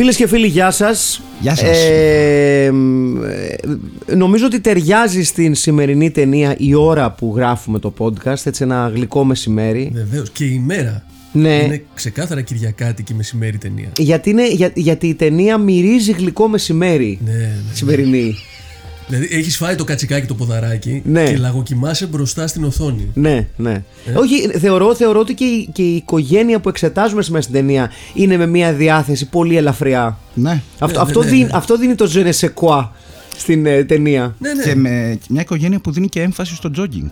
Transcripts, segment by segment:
Φίλες και φίλοι, γεια σας. Γεια σας. Ε, μ, ε, νομίζω ότι ταιριάζει στην σημερινή ταινία η ώρα που γράφουμε το podcast, έτσι ένα γλυκό μεσημέρι. Βεβαίως. Και η μέρα. Ναι. Είναι ξεκάθαρα Κυριακάτικη μεσημέρι ταινία. Γιατί, είναι, για, γιατί η ταινία μυρίζει γλυκό μεσημέρι. Ναι, ναι. Σημερινή. Δηλαδή έχεις φάει το κατσικάκι το ποδαράκι Ναι. και λαγοκοιμάσαι μπροστά στην οθόνη. Ναι, ναι. Ε. Όχι, θεωρώ, θεωρώ ότι και η, και η οικογένεια που εξετάζουμε μέσα στην ταινία είναι με μια διάθεση πολύ ελαφριά. Ναι. Αυτό, ναι, αυτό, ναι, δίνει, ναι. αυτό δίνει το je ne sais quoi στην ε, ταινία. Ναι, ναι. Και με μια οικογένεια που δίνει και έμφαση στο jogging.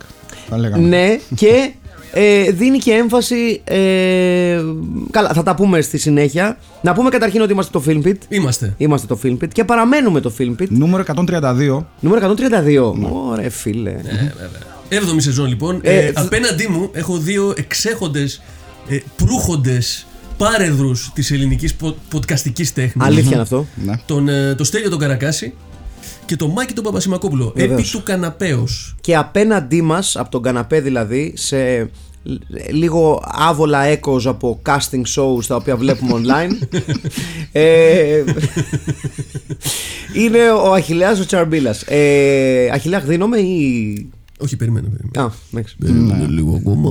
Θα λέγαμε. Ναι, και ε, δίνει και έμφαση. Ε, καλά, θα τα πούμε στη συνέχεια. Να πούμε καταρχήν ότι είμαστε το Film Pit. Είμαστε. Είμαστε το Film Pit και παραμένουμε το Film Pit. Νούμερο 132. Νούμερο 132. Ωραία, φίλε. Έβδομη σεζόν λοιπόν. Ε, Ε, θ- απέναντί μου έχω δύο εξέχοντες, ε, προύχοντες πάρεδρους της ελληνικής podcastικής τέχνης. Αλήθεια είναι αυτό. Ναι. Τον, ε, το Στέλιο τον Καρακάση και τον Μάκη τον Παπασημακόπουλο. Βεβαίως. Επί του καναπέως. Και απέναντί μας, από τον καναπέ δηλαδή, σε λίγο άβολα έκοζ από casting shows τα οποία βλέπουμε online. ε, είναι ο Αχιλέας ο Τσαρμπίλας. Ε, Αχιλέα, δίνομαι ή... Όχι, περιμένω. περιμένω. Α, εντάξει. Περιμένω λίγο ακόμα.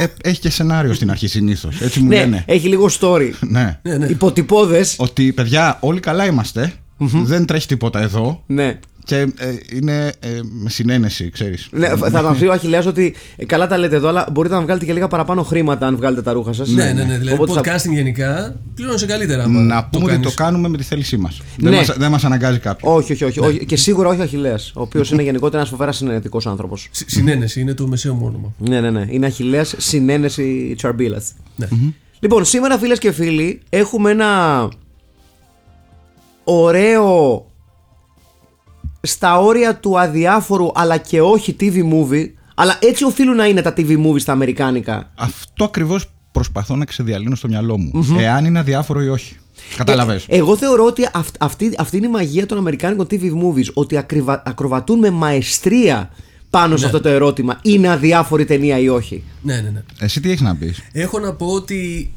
Ε, έχει και σενάριο στην αρχή συνήθως. Έτσι μου Ναι, λένε. έχει λίγο story. Ναι. Ναι, ναι. Υποτυπώδες. Ότι παιδιά, όλοι καλά είμαστε. Δεν τρέχει τίποτα εδώ. Ναι. Και ε, είναι ε, με συνένεση, ξέρεις. Ναι, θα μας πει ο Αχιλέας ότι ε, καλά τα λέτε εδώ, αλλά μπορείτε να βγάλετε και λίγα παραπάνω χρήματα αν βγάλετε τα ρούχα σας. Ναι, ναι, ναι. Δηλαδή, Οπότε θα- podcasting γενικά πλήρωνε καλύτερα. άμα Να πούμε ότι το κάνεις. κάνουμε με τη θέλησή μας. Ναι. Δεν μας, δεν μας αναγκάζει κάποιος. Όχι, όχι, όχι, όχι. Και σίγουρα όχι ο Αχιλέας, ο οποίος είναι γενικότερα ένας φοβεράς συνενετικός άνθρωπος. Συ- Συνένεση είναι το μεσαίο μου όνομα. Ναι, ναι, ναι. Είναι Αχιλέα συνένεση Τσαρμπίλας. Ναι. Λοιπόν, σήμερα φίλες και φίλοι, έχουμε ένα ωραίο στα όρια του αδιάφορου αλλά και όχι TV movie. Αλλά έτσι οφείλουν να είναι τα TV movies στα αμερικάνικα. Αυτό ακριβώς προσπαθώ να ξεδιαλύνω στο μυαλό μου. Εάν είναι αδιάφορο ή όχι. Κατάλαβε. Ε, εγώ θεωρώ ότι αυ- αυτή, αυτή είναι η μαγεία των αμερικάνικων TV movies. Ότι ακριβα, ακροβατούν με μαεστρία πάνω σε αυτό το ερώτημα. Είναι αδιάφορη ταινία ή όχι. ναι, ναι, ναι. Εσύ τι έχεις να πεις; Έχω να πω ότι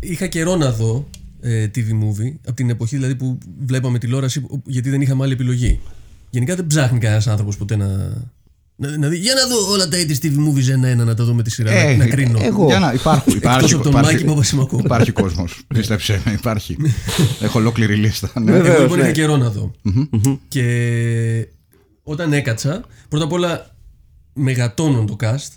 είχα καιρό να δω ε, TV movie από την εποχή δηλαδή που βλέπαμε τηλεόραση που- γιατί δεν είχαμε άλλη επιλογή. Γενικά δεν ψάχνει κανένας άνθρωπος ποτέ να. Να, να δει, για να δω όλα τα 80's TV movies ένα-ένα να τα δω με τη σειρά. Ε, να, να κρίνω. εγώ. Για να, υπάρχουν. υπάρχει, από τον υπάρχει, Μάκη Παπασημακόπουλο. Υπάρχει κόσμος. Πίστεψε με, υπάρχει. Έχω ολόκληρη λίστα. Ναι. Βέβαια. Εγώ Βεβαίως, λοιπόν ναι. είχα καιρό να δω. Και όταν έκατσα, πρώτα απ' όλα μεγατώνουν το cast.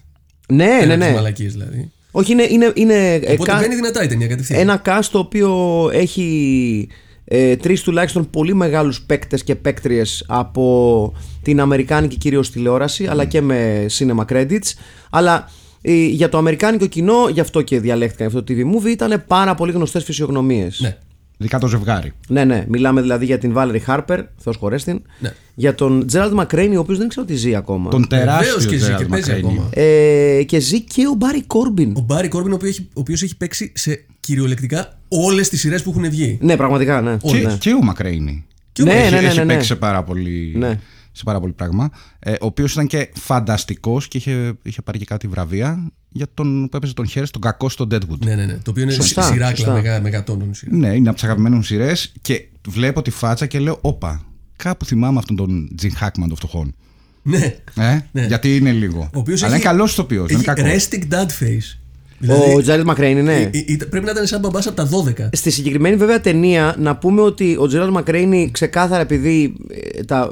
Ναι, ναι, Πέρα από τις ναι. μαλακίες δηλαδή. Όχι, είναι, είναι, είναι ε, Οπότε κα- μπαίνει δυνατά η ταινία κατευθείαν. ένα cast το οποίο έχει ε, τρεις τουλάχιστον πολύ μεγάλους παίκτες και παίκτριες από την αμερικάνικη κυρίως τηλεόραση αλλά και με cinema credits αλλά ε, για το αμερικάνικο κοινό, γι' αυτό και διαλέχτηκαν αυτό το TV movie, ήταν πάρα πολύ γνωστές φυσιογνωμίες. Ναι. Ειδικά το ζευγάρι. Ναι, ναι. Μιλάμε δηλαδή για την Valerie Harper, Θεός χωρές την. Ναι. Για τον Gerald McCraney, ο οποίος δεν ξέρω τι ζει ακόμα. Τον Βεβαίως τεράστιο και ζει Gerald και παίζει McCraney. ακόμα. Ε, και ζει και ο Barry Corbin. Ο Μπάρι Κόρμπιν, ο οποίος έχει, ο οποίος έχει παίξει σε κυριολεκτικά όλες τις σειρές που έχουν βγει. Ναι, πραγματικά, ναι. Και, ναι. και ο Μακρέινι. Και ο Ναι, έχει, ναι, ναι, έχει ναι, ναι. παίξει σε πάρα πολύ, Ναι. σε πάρα πολύ πράγμα. Ε, ο οποίος ήταν και φανταστικός και είχε, είχε πάρει και κάτι βραβεία για τον που έπαιζε τον Χέρι, τον κακό στο Deadwood. Ναι, ναι, ναι. Το οποίο είναι Σωστά, σειράκλα σωστά. μεγα, μεγατόνων σειρά. Ναι, είναι από τις αγαπημένες μου σειρές και βλέπω τη φάτσα και λέω: Όπα, κάπου θυμάμαι αυτόν τον Τζιν Χάκμαν των φτωχών. Ναι. Ε, Ναι. Γιατί είναι λίγο. Ο οποίος Αλλά έχει- είναι καλός ηθοποιό, δεν είναι Έχει κακός. resting dad face. Δηλαδή, ο Τζάρετ Μακρέιν είναι. ε, ε, ήταν- πρέπει να ήταν σαν μπαμπάς από τα 12. Στη συγκεκριμένη βέβαια ταινία να πούμε ότι ο Τζέραλ Μακρέινι ξεκάθαρα επειδή ε, τα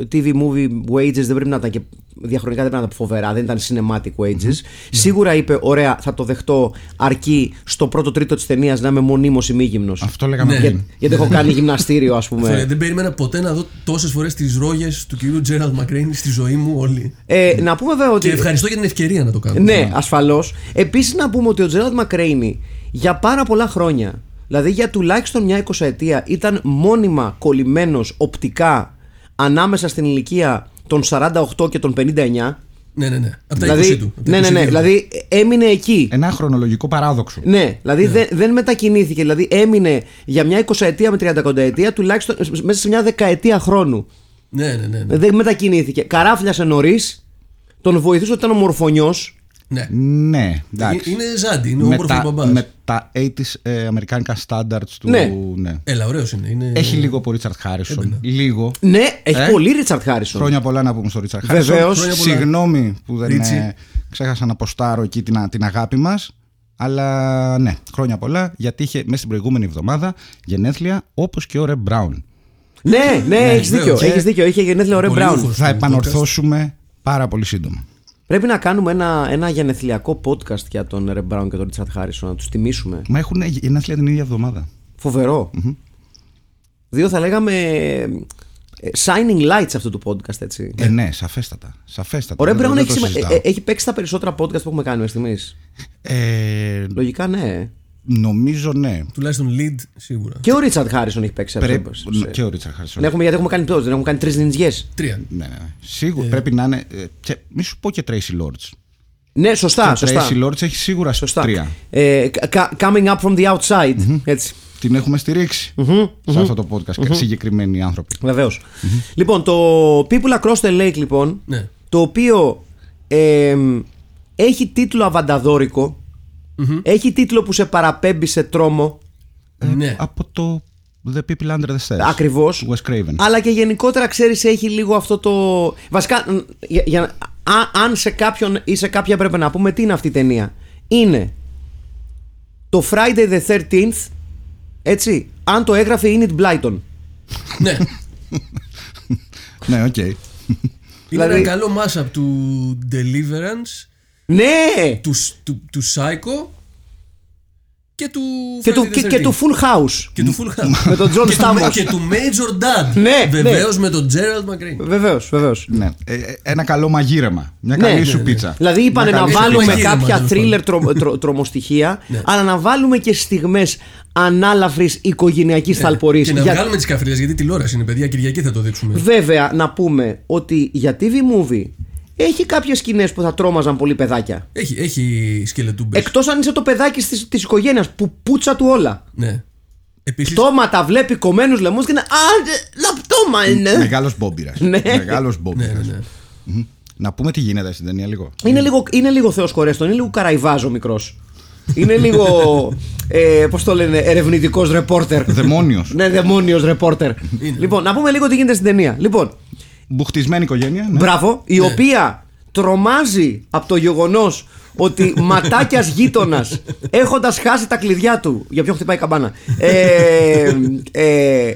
ε, TV movie wages δεν πρέπει να ήταν και διαχρονικά δεν πρέπει να ήταν φοβερά, δεν ήταν cinematic wages. Σίγουρα είπε, ωραία, θα το δεχτώ αρκεί στο πρώτο τρίτο της ταινίας να είμαι μονίμως ημίγυμνος. Αυτό λέγαμε Ναι. πριν. Γιατί έχω κάνει γυμναστήριο, ας Αυτό, πούμε. Δεν περίμενα ποτέ να δω τόσες φορές τις ρόγες του κυρίου Τζέραλ Μακρέιν στη ζωή μου όλη. Ε, να πούμε βέβαια ότι. Και ευχαριστώ για την ευκαιρία να το κάνω. Ναι, ασφαλώς. Επίσης να πούμε ότι ο Τζέραλτ Μακρέινι για πάρα πολλά χρόνια, δηλαδή για τουλάχιστον μια εικοσαετία, ήταν μόνιμα κολλημένος οπτικά ανάμεσα στην ηλικία των 48 και των 59. Ναι, ναι, ναι. Από τα 20 Δηλαδή, του. από τα ναι, ναι, 22. ναι, δηλαδή έμεινε εκεί. Ένα χρονολογικό παράδοξο. Ναι, δηλαδή Δεν, δεν μετακινήθηκε. Δηλαδή έμεινε για μια εικοσαετία με 30 ετία τουλάχιστον μέσα σε μια δεκαετία χρόνου. Ναι, ναι, ναι. ναι. Δεν μετακινήθηκε. Καράφλιασε νωρίς, τον βοηθούσε ότι ήταν ομορφωνιός. Ναι. Ναι, εντάξει. Είναι ζάντι, είναι με, όμορφος τα, μπαμπάς. με τα 80s ε, αμερικάνικα standards του. Ναι. ναι. Έλα, ωραίος είναι. είναι... Έχει λίγο από Ρίτσαρτ Χάρισον. Λίγο. Ναι, έχει Ε; πολύ Ρίτσαρτ Χάρισον. Χρόνια πολλά να πούμε στο Ρίτσαρτ Βεβαίως. Χάρισον. Χρόνια πολλά. Συγγνώμη που δεν Ρίτσι. ε, ξέχασα να ποστάρω εκεί την, την αγάπη μας. Αλλά ναι, χρόνια πολλά γιατί είχε μέσα στην προηγούμενη εβδομάδα γενέθλια όπως και ο Ρε Μπράουν. Ναι, ναι, έχεις δίκιο. βεβαίως. Έχεις δίκιο. Είχε γενέθλια ο Ρε Πολύ Μπράουν. ούφος. Θα στο επανορθώσουμε πάρα πολύ σύντομα. Πρέπει να κάνουμε ένα, ένα γενεθλιακό podcast για τον Ρε Μπράουν και τον Ρίτσαρτ Χάρισον, να τους τιμήσουμε. Μα έχουν γενέθλια την ίδια εβδομάδα. Φοβερό. Δύο θα λέγαμε ε, shining lights αυτού του podcast, έτσι. Ε, ναι, σαφέστατα. σαφέστατα. Ο Ρε Δεν- Μπράουν δεν έχει, το σημα- συζητάω. ε, ε, έχει παίξει τα περισσότερα podcast που έχουμε κάνει μέχρι στιγμής. Ε, Λογικά ναι. Νομίζω ναι. Τουλάχιστον lead σίγουρα. Και ο Ρίτσαρτ Χάρισον έχει παίξει. Πρέπει, αυτό, σε- και ο Ρίτσαρ Χάρισον. Δεν έχουμε, γιατί έχουμε κάνει πόσο, δεν έχουμε κάνει τρεις νιτζιέ. Τρία. Ναι, ναι. Σίγουρα πρέπει να είναι. ε, Και μη σου πω και Tracy Lords. Ναι, σωστά. Και σωστά. Tracy Lords έχει σίγουρα σωστά. τρία. Ε, κα- coming up from the outside. Έτσι. Την έχουμε στηρίξει σε αυτό το podcast. Συγκεκριμένοι άνθρωποι. Βεβαίως. Λοιπόν, το People Across the Lake, λοιπόν, Ναι. το οποίο εμ, έχει τίτλο αβανταδόρικο, έχει τίτλο που σε παραπέμπει σε τρόμο, Ναι. Από το The People Under the Stairs. ακριβώς, Wes Craven. αλλά και γενικότερα, ξέρεις, έχει λίγο αυτό το... Βασικά, μ, για, για- α- αν σε κάποιον ή σε κάποια πρέπει να πούμε, τι είναι αυτή η ταινία; Είναι το Friday the 13th, έτσι, αν το έγραφε η Enid Blyton. ναι. Ναι, ΟΚ. Είναι Δηλαδή- ένα καλό mashup του Deliverance, Ναι! τους, του, του Psycho και του Και του, Friday the και, και 13th. του Full House. Και του Full House. Με τον John Και του- Stamos. Και του Major Dad. Ναι, Βεβαίως ναι. με τον Gerald McRaney. Βεβαίως, βεβαίως. Ναι. Ε, ε, ένα καλό μαγείρεμα. Μια Ναι, καλή ναι, σου ναι. πίτσα. Δηλαδή είπανε Μια να καλή σου βάλουμε πίτσα. μαγείρεμα, κάποια τέλος thriller τρο, τρο- τρομοστοιχεία, Ναι. αλλά να βάλουμε και στιγμές ανάλαφρης οικογενειακής θαλπορής. Και να Για- βγάλουμε τις καφρίλες γιατί τηλεόραση είναι, παιδιά. Κυριακή θα το δείξουμε. Βέβαια, να πούμε ότι για TV movie έχει κάποιες σκηνές που θα τρόμαζαν πολύ παιδάκια. Έχει, έχει σκελετούμπες. Εκτός αν είσαι το παιδάκι της, της οικογένειας που πουτσα του όλα. Ναι. Επίση. Πτώματα βλέπει κομμένους λαιμούς και είναι «Α, ε, λαπτώμα είναι». Μεγάλος μπόμπιρα. Ναι. Μεγάλος Ναι, μπόμπιρα. ναι, ναι. Να πούμε τι γίνεται στην ταινία λίγο. Είναι λίγο, είναι λίγο Θεός Κορέστον, είναι λίγο Καραϊβάζο μικρός. Είναι λίγο, ε, πώς το λένε, ερευνητικός ρεπόρτερ. Δαιμόνιος. Ναι, δαιμόνιος ρεπόρτερ. Λοιπόν, να πούμε λίγο τι γίνεται στην ταινία. Λοιπόν, Μπουχτισμένη οικογένεια. Ναι. μπράβο, η οποία τρομάζει από το γεγονός ότι ματάκιας γείτονας έχοντας χάσει τα κλειδιά του. Για ποιον χτυπάει η καμπάνα. Ε, ε,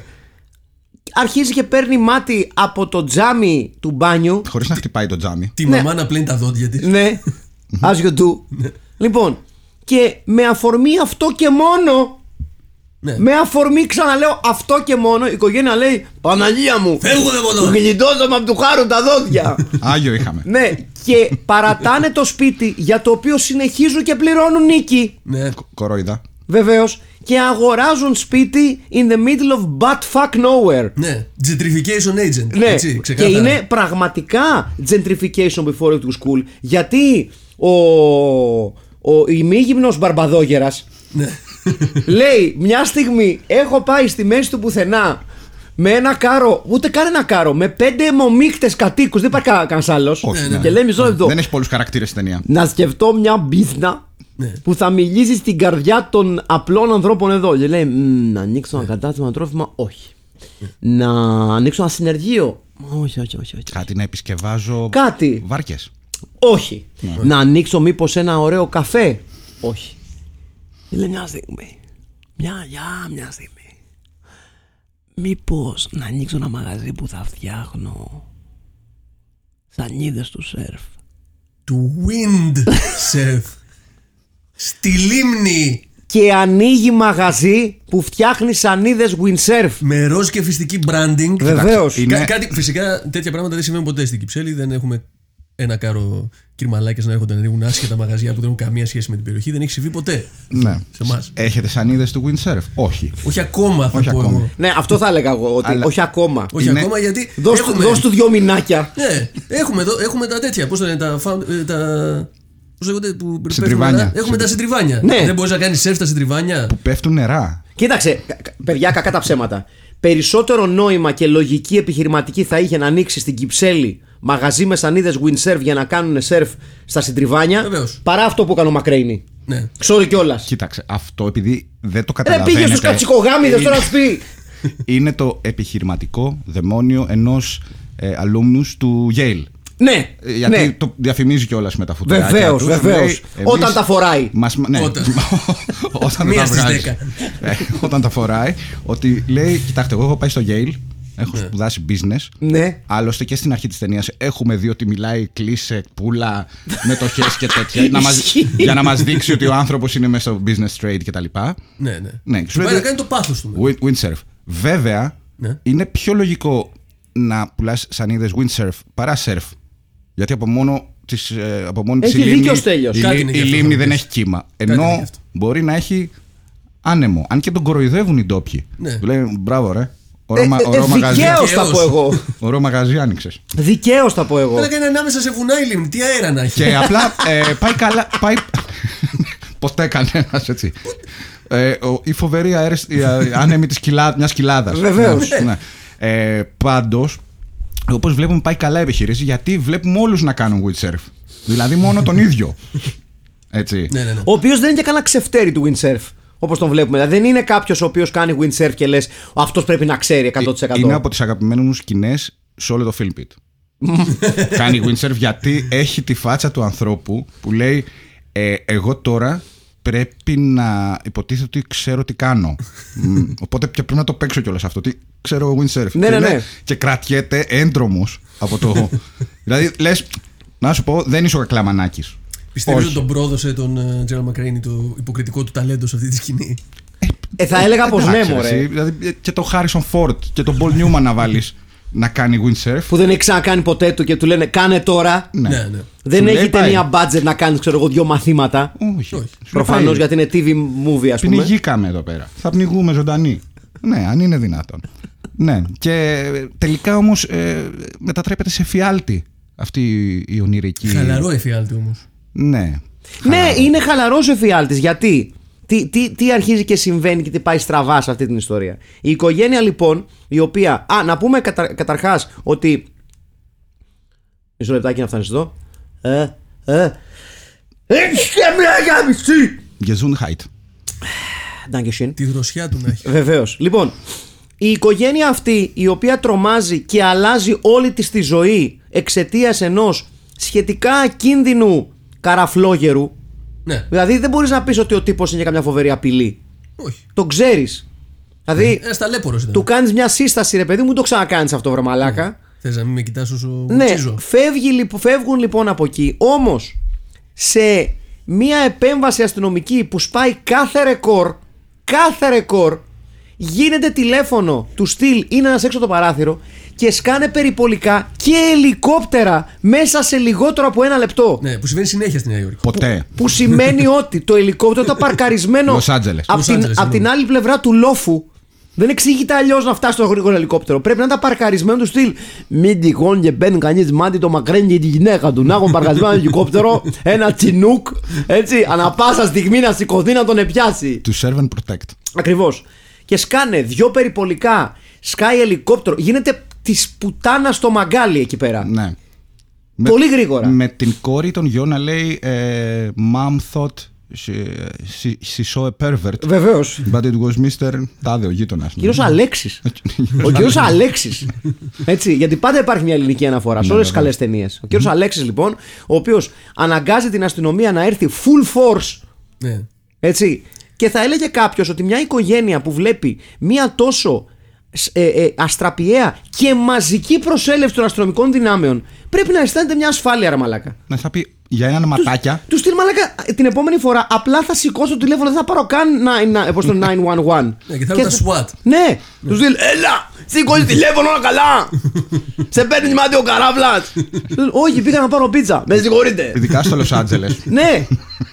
αρχίζει και παίρνει μάτι από το τζάμι του μπάνιου. Χωρίς να χτυπάει το τζάμι. Τη Ναι. μαμά να πλένει τα δόντια της. Ναι, as you do. λοιπόν, και με αφορμή αυτό και μόνο. Ναι. Με αφορμή, ξαναλέω, αυτό και μόνο, η οικογένεια λέει Παναγία μου, Φεύγουμε από εδώ. γλιτώσαμε από του χάρου τα δόντια. Άγιο είχαμε. ναι, και παρατάνε το σπίτι για το οποίο συνεχίζουν και πληρώνουν νίκη. Ναι. Κο- Κορόιδα. Βεβαίως. Και αγοράζουν σπίτι in the middle of butt fuck nowhere. Ναι. Gentrification agent. Ναι, Έτσι, και ξεκάθαρα. είναι πραγματικά gentrification before it was cool. Γιατί ο, ο ημίγυμνος Μπαρμπαδόγερας Ναι. Λέει μια στιγμή έχω πάει στη μέση του πουθενά με ένα κάρο, ούτε καν ένα κάρο, με πέντε αιμομίκτες κατοίκους, δεν υπάρχει κα- κανένας άλλος. Όχι, ναι. Και λέει μισό λεπτό. Δεν έχεις πολλούς χαρακτήρες στην ταινία. Να σκεφτώ μια μπίθνα Ναι. που θα μιλήσει στην καρδιά των απλών ανθρώπων εδώ. Και λέει, «Μμ, να ανοίξω ένα κατάστημα τρόφιμα, όχι. Να ανοίξω ένα συνεργείο, όχι, όχι, όχι. όχι. Κάτι να επισκευάζω. Κάτι. Βάρκες. Όχι. Να ανοίξω μήπως ένα ωραίο καφέ. Όχι. Λέει μια στιγμή. Μια, για μια στιγμή. Μήπως να ανοίξω ένα μαγαζί που θα φτιάχνω σανίδες του σερφ; Του wind surf. Στη λίμνη. Και ανοίγει μαγαζί που φτιάχνει σανίδες windsurf. Με ροζ και φυστική branding. Βεβαίως. είναι- Κα- κάτι, φυσικά τέτοια πράγματα δεν συμβαίνουν ποτέ στην Κυψέλη. Δεν έχουμε ένα κάρο κυρμαλάκια να έρχονται να ανοίγουν άσχετα μαγαζιά που δεν έχουν καμία σχέση με την περιοχή. Δεν έχει συμβεί ποτέ. Ναι. Σε εμάς. Έχετε σανίδες του windsurf; Όχι. Όχι ακόμα θα Όχι πω ακόμα. εγώ. Ναι, αυτό θα έλεγα εγώ. Ότι Αλλά- όχι ακόμα. Όχι Είναι- ακόμα γιατί. Δώσ' του- έχουμε, δώσ' του δυο μηνάκια. Ναι, έχουμε, εδώ, έχουμε τα τέτοια. Πώς το λένε, τα. found- ε, τα Πώς λέγονται, που πέφτουν Συντριβάνια. νερά; Έχουμε τα συντριβάνια. Ναι. Δεν μπορείς να κάνεις σερφ στα συντριβάνια. Που πέφτουν νερά. Κοίταξε, κα- κα- παιδιά, κακά τα ψέματα. Περισσότερο νόημα και λογική επιχειρηματική θα είχε να ανοίξει στην Κυψέλη μαγαζί με σανίδες windsurf για να κάνουν σερφ στα συντριβάνια Βεβαίως. παρά αυτό που έκανε ο Μακρέινι. Ναι. Sorry κιόλας. Κοίταξε, αυτό επειδή δεν το Ρε καταλαβαίνετε. πήγε στους κατσικογάμιδε τώρα να σου πει. Είναι το επιχειρηματικό δαιμόνιο ενός ε, αλούμνους του Yale. Ναι, Ε, Γιατί ναι. το διαφημίζει κιόλας με τα φουτεράκια Βεβαίως, του. βεβαίως. Λέει, εμείς Όταν τα φοράει. Μας, ναι, Όταν. όταν Μία τα στις βγάζει. δέκα. Ε, όταν τα φοράει, ότι λέει: Κοιτάξτε, εγώ έχω πάει στο Yale, έχω σπουδάσει business. Ναι. Άλλωστε και στην αρχή της ταινίας έχουμε δει ότι μιλάει κλίσε, πουλα, μετοχέ και τέτοια. να μας, Ισχύει. για να μας δείξει ότι ο άνθρωπος είναι μέσα στο business trade κτλ. Ναι, ναι. Ναι, Σου σου πάει λέει- να κάνει το πάθος του. Wind- Windsurf. Βέβαια, Ναι. είναι πιο λογικό να πουλάς σανίδες windsurf παρά surf. Γιατί από μόνο της, ε, από μόνη της Έχει η λίμνη, δίκιο ο Στέλιος. η, Κάτι λί- είναι η γι' αυτό, λίμνη θα δεν πεις. έχει κύμα. είναι Ενώ γι' αυτό. μπορεί να έχει άνεμο. Αν και τον κοροϊδεύουν οι ντόπιοι. Ναι. Του λέει μπράβο ρε. Ωραίο, Ε, μα- ε, ωραίο ε, μαγαζί. Δικαίως θα πω εγώ. Ωραίο μαγαζί άνοιξες. Δικαίως θα πω εγώ. Πρέπει να κάνει ανάμεσα σε βουνά η λίμνη. Τι αέρα να έχει. Και απλά ε, πάει καλά. Πάει... Ποτέ κανένα έτσι. Ε, ο- η φοβερή αέρες, η α- άνεμη της κοιλά, μιας κοιλάδας. Βεβαίως. Ναι, ναι. Ε, πάντως, όπως βλέπουμε πάει καλά η επιχείρηση γιατί βλέπουμε όλους να κάνουν windsurf. Δηλαδή μόνο τον ίδιο. Έτσι. Ναι, ναι, ναι. Ο οποίος δεν είναι και κανένα ξεφτέρι του windsurf. Όπως τον βλέπουμε. Δηλαδή δεν είναι κάποιος ο οποίος κάνει windsurf και λες αυτός πρέπει να ξέρει 100%. Είναι από τις αγαπημένες μου σκηνές σε όλο το film pit. Κάνει windsurf γιατί έχει τη φάτσα του ανθρώπου που λέει ε, εγώ τώρα πρέπει να υποτίθεται ότι ξέρω τι κάνω. Μ, Οπότε και πρέπει να το παίξω κιόλας αυτό. Τι ξέρω windsurf. Ναι, και, ναι, λέει- ναι. και κρατιέται έντρομος από το... δηλαδή λες, να σου πω, δεν είσαι ο κακλαμανάκης. Πιστεύεις Όχι. ότι τον πρόδωσε τον ε, Τζέραλ Μακρέινι το υποκριτικό του ταλέντο σε αυτή τη σκηνή; Ε, θα έλεγα πως ναι, Εντάξει, μωρέ. εσύ, δηλαδή, και το Harrison Ford και τον Paul Newman να βάλεις να κάνει windsurf. Που δεν έχει ξανακάνει ποτέ του και του λένε κάνε τώρα. Ναι. Ναι, ναι. Δεν Σου έχει λέει, πάει. ταινία budget να κάνεις, ξέρω εγώ, δύο μαθήματα. Όχι. Όχι. Προφανώς γιατί είναι TV movie, ας πούμε. Πνιγήκαμε εδώ πέρα. Θα πνιγούμε ζωντανοί. ναι, αν είναι δυνατόν. ναι. Και τελικά όμως μετατρέπεται σε φιάλτη αυτή η ονειρική. Χαλαρό εφιάλτη όμως. Ναι. Ναι, είναι χαλαρός ο εφιάλτης. Γιατί; Τι, τι, τι αρχίζει και συμβαίνει και τι πάει στραβά σε αυτή την ιστορία. Η οικογένεια λοιπόν, η οποία. Α, να πούμε κατα, καταρχάς ότι. Μισό λεπτάκι να φτάνεις εδώ. Ε, ε. Έχεις και μια γάμιση! Gesundheit. Dankeschön. Τη δροσιά του να έχει. Βεβαίως. Λοιπόν, η οικογένεια αυτή η οποία τρομάζει και αλλάζει όλη της τη ζωή εξαιτίας ενός σχετικά ακίνδυνου καραφλόγερου. Ναι, Δηλαδή δεν μπορείς να πεις ότι ο τύπος είναι καμιά φοβερή απειλή. όχι. Το ξέρεις. Δηλαδή, Ένα ταλέπορο ήταν. του κάνεις μια σύσταση, ρε παιδί μου, μην το ξανακάνεις αυτό, βρε μαλάκα. Θες να μην με κοιτάς όσο Ναι, μουτσίζω. φεύγει, λοιπόν- φεύγουν λοιπόν από εκεί. Όμως, σε μια επέμβαση αστυνομική που σπάει κάθε ρεκόρ, κάθε ρεκόρ, γίνεται τηλέφωνο του στυλ είναι ένας έξω το παράθυρο και σκάνε περιπολικά και ελικόπτερα μέσα σε λιγότερο από ένα λεπτό. Ναι, που συμβαίνει συνέχεια στη Νέα Υόρκη. Ποτέ. Που σημαίνει ότι το ελικόπτερο ήταν παρκαρισμένο Los Angeles. από Los την, Angeles, απ' την συγγνώμη. άλλη πλευρά του λόφου. Δεν εξηγείται αλλιώς να φτάσει στο γρήγορο ελικόπτερο. Πρέπει να ήταν παρκαρισμένο του στυλ. Μην τυχόν και μπαίνει κανείς μάτι το μακραίνει και τη γυναίκα του. Να έχουν παρκαρισμένο ελικόπτερο, ένα τσινούκ, έτσι, ανα πάσα στιγμή να σηκωθεί να τον επιάσει. To serve and protect. Ακριβώς. Και σκάνε δυο περιπολικά, σκάει ελικόπτερο. Γίνεται της πουτάνας στο μαγκάλι εκεί πέρα. Ναι. Πολύ γρήγορα. Με την κόρη των γιο να λέει ε, Mom thought she, she, she saw a pervert. Βεβαίως. But it was Mr. Τάδε, ο γείτονας. Κύριος Αλέξης. ο κύριος Αλέξης. Έτσι, γιατί πάντα υπάρχει μια ελληνική αναφορά σε όλες τις καλές ταινίες. Ο κύριος Αλέξης, λοιπόν, ο οποίος αναγκάζει την αστυνομία να έρθει full force Ναι. Έτσι. Και θα έλεγε κάποιος ότι μια οικογένεια που βλέπει μια τόσο σ- ε, ε, αστραπιαία και μαζική προσέλευση των αστυνομικών δυνάμεων πρέπει να αισθάνεται μια ασφάλεια, ρε μαλάκα. Να θα πει για έναν ματάκια. Τους στείλ μαλάκα την επόμενη φορά απλά θα σηκώσω το τηλέφωνο, δεν θα πάρω καν να, να, πώς το 911. Ναι, και θα είναι τα SWAT. Ναι, τους στείλ, έλα, σηκώσει τηλέφωνο όλα καλά. Σε παίρνει μάτι ο καράβλας. Όχι, πήγα να πάρω πίτσα. Με συγχωρείτε. Ειδικά στο Λο Άντζελε. ναι,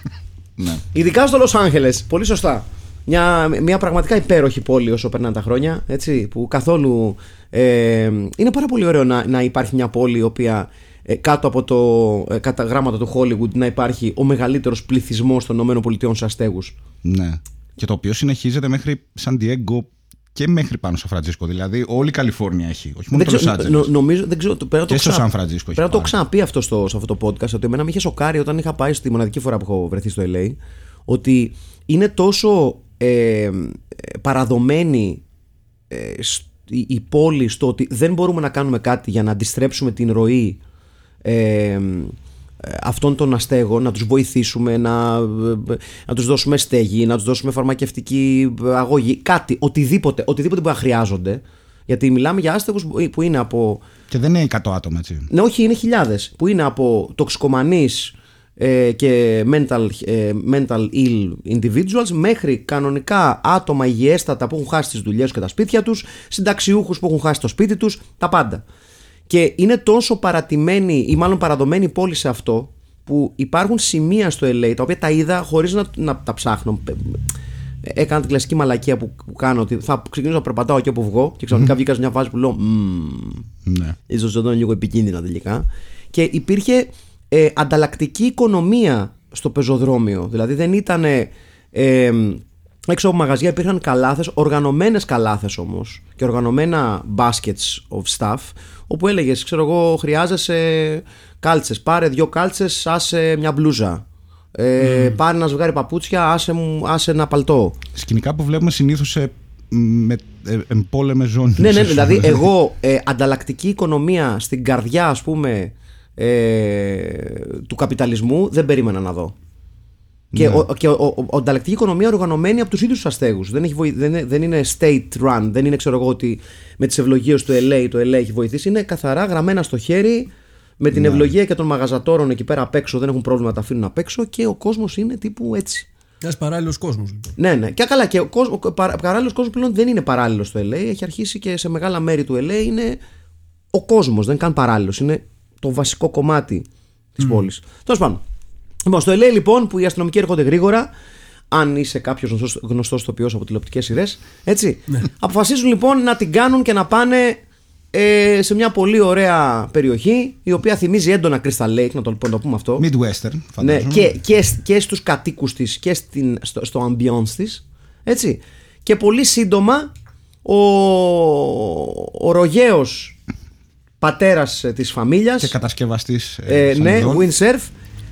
ναι. Ειδικά στο Λος Ángeles. Πολύ σωστά. Μια, μια πραγματικά υπέροχη πόλη όσο περνάνε τα χρόνια. Έτσι, που καθόλου. Ε, είναι πάρα πολύ ωραίο να, να υπάρχει μια πόλη η οποία ε, κάτω από το ε, κατά γράμματα του Hollywood να υπάρχει ο μεγαλύτερος πληθυσμός των ΗΠΑ σε αστέγους. ναι. Και το οποίο συνεχίζεται μέχρι Σαν Diego και μέχρι πάνω στο Φραντζίσκο. Δηλαδή όλη η Καλιφόρνια έχει. Όχι μόνο το Λος Άντζελες. νομίζω, δεν ξέρω, πρέπει να το Και στο ξα- Σαν Φραντζίσκο έχει Πρέπει να το πάει. ξαναπεί αυτό στο, σε αυτό το podcast. Ότι εμένα με είχε σοκάρει όταν είχα πάει στη μοναδική φορά που έχω βρεθεί στο LA. Ότι είναι τόσο ε, παραδομένη ε, σ- η, η πόλη στο ότι δεν μπορούμε να κάνουμε κάτι για να αντιστρέψουμε την ροή ε, αυτών των αστέγων, να τους βοηθήσουμε, να, να τους δώσουμε στέγη, να τους δώσουμε φαρμακευτική αγωγή, κάτι, οτιδήποτε, οτιδήποτε που να χρειάζονται. Γιατί μιλάμε για άστεγους που- που είναι από Και δεν είναι 100 άτομα έτσι. ναι, όχι, είναι χιλιάδες που είναι από τοξικομανείς ε, και mental, ε, mental ill individuals μέχρι κανονικά άτομα υγιέστατα που έχουν χάσει τις δουλειές και τα σπίτια τους, συνταξιούχους που έχουν χάσει το σπίτι τους, τα πάντα. Και είναι τόσο παρατημένη ή μάλλον παραδομένη η πόλη σε αυτό που υπάρχουν σημεία στο LA τα οποία τα είδα χωρίς να, να τα ψάχνω. Έκανα την κλασική μαλακία που, που κάνω ότι θα ξεκινήσω να περπατάω εκεί όπου βγω και ξαφνικά βγήκα σε μια φάση που λέω «Μμμ, Ναι. ίσως εδώ είναι λίγο επικίνδυνα τελικά. Και υπήρχε ε, ανταλλακτική οικονομία στο πεζοδρόμιο. Δηλαδή δεν ήταν. Ε, έξω από μαγαζιά υπήρχαν καλάθες, οργανωμένες καλάθες όμως και οργανωμένα baskets of stuff όπου έλεγες, ξέρω εγώ, χρειάζεσαι κάλτσες, πάρε δύο κάλτσες, άσε μια μπλούζα. Ε, Πάρε ένα ζευγάρι παπούτσια, άσε, μου, άσε ένα παλτό. Σκηνικά που βλέπουμε συνήθως σε με, ε, εμπόλεμες ζώνες. Ναι, ναι, δηλαδή εγώ ε, ανταλλακτική οικονομία στην καρδιά ας πούμε ε, του καπιταλισμού δεν περίμενα να δω. Και, ο, και ο, ο, ο- ανταλλακτική οικονομία οργανωμένη από τους ίδιους τους αστέγους. Δεν, έχει βοη- δεν, είναι- δεν είναι state run, δεν είναι ξέρω εγώ ότι με τις ευλογίες του LA το LA έχει βοηθήσει. Είναι καθαρά γραμμένα στο χέρι με την ευλογία και των μαγαζατόρων εκεί πέρα απ' έξω. Δεν έχουν πρόβλημα να τα αφήνουν απ' έξω και ο κόσμος είναι τύπου έτσι. Ένας παράλληλος κόσμος. Λοιπόν. Ναι, ναι. Και καλά, και ο, κόσμος, ο παρα, παράλληλος κόσμος πλέον δεν είναι παράλληλος στο LA. Έχει αρχίσει και σε μεγάλα μέρη του LA είναι ο κόσμος, δεν είναι καν παράλληλος. Είναι το βασικό κομμάτι της πόλης. Τέλος πάντων. Λοιπόν, στο LA λοιπόν που οι αστυνομικοί έρχονται γρήγορα, αν είσαι κάποιος γνωστός γνωστός ηθοποιός από τηλεοπτικές σειρές, έτσι, αποφασίζουν λοιπόν να την κάνουν και να πάνε ε, σε μια πολύ ωραία περιοχή, η οποία θυμίζει έντονα Crystal Lake, να το, να το πούμε αυτό. Midwestern, Ναι, φαντάζομαι. και, και, σ- και στους κατοίκους της και στην, στο, στο ambience της έτσι και πολύ σύντομα ο, ο ρογαίος πατέρας ε, της φαμίλιας Και κατασκευαστής. ε, ναι, windsurf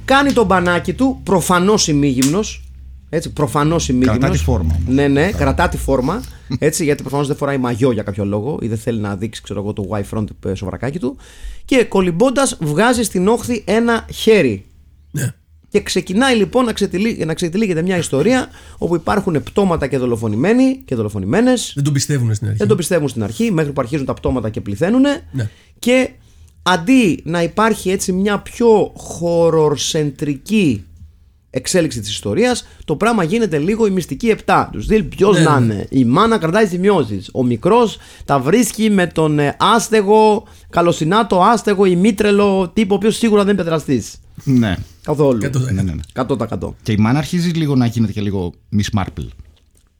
κάνει τον μπανάκι του προφανώς ημίγυμνος έτσι, προφανώς ημίγυμνος Κρατά τη φόρμα όμως. ναι, ναι, κρατά τη φόρμα έτσι, γιατί προφανώς δεν φοράει μαγιό για κάποιο λόγο ή δεν θέλει να δείξει ξέρω εγώ, το Y front ε, σοβρακάκι του και κολυμπώντας βγάζει στην όχθη ένα χέρι Ναι. και ξεκινάει λοιπόν να, ξετυλί, να ξετυλίγεται μια ιστορία όπου υπάρχουν πτώματα και δολοφονημένοι και δολοφονημένες Δεν τον πιστεύουν στην αρχή. δεν το πιστεύουν στην αρχή μέχρι που αρχίζουν τα πτώματα και πληθαίνουν Ναι. Και αντί να υπάρχει έτσι μια πιο χορορσεντρική εξέλιξη της ιστορίας το πράγμα γίνεται λίγο η μυστική επτά τους στυλ ποιος Ναι, να ναι. είναι η μάνα κρατάει σημειώσεις ο μικρός τα βρίσκει με τον ε, άστεγο καλοσυνάτο άστεγο ημίτρελο τύπο ο οποίος σίγουρα δεν είναι πεδραστής Ναι. καθόλου Κάτω- ναι, ναι, ναι. 100%. Και η μάνα αρχίζει λίγο να γίνεται και λίγο Miss Marple.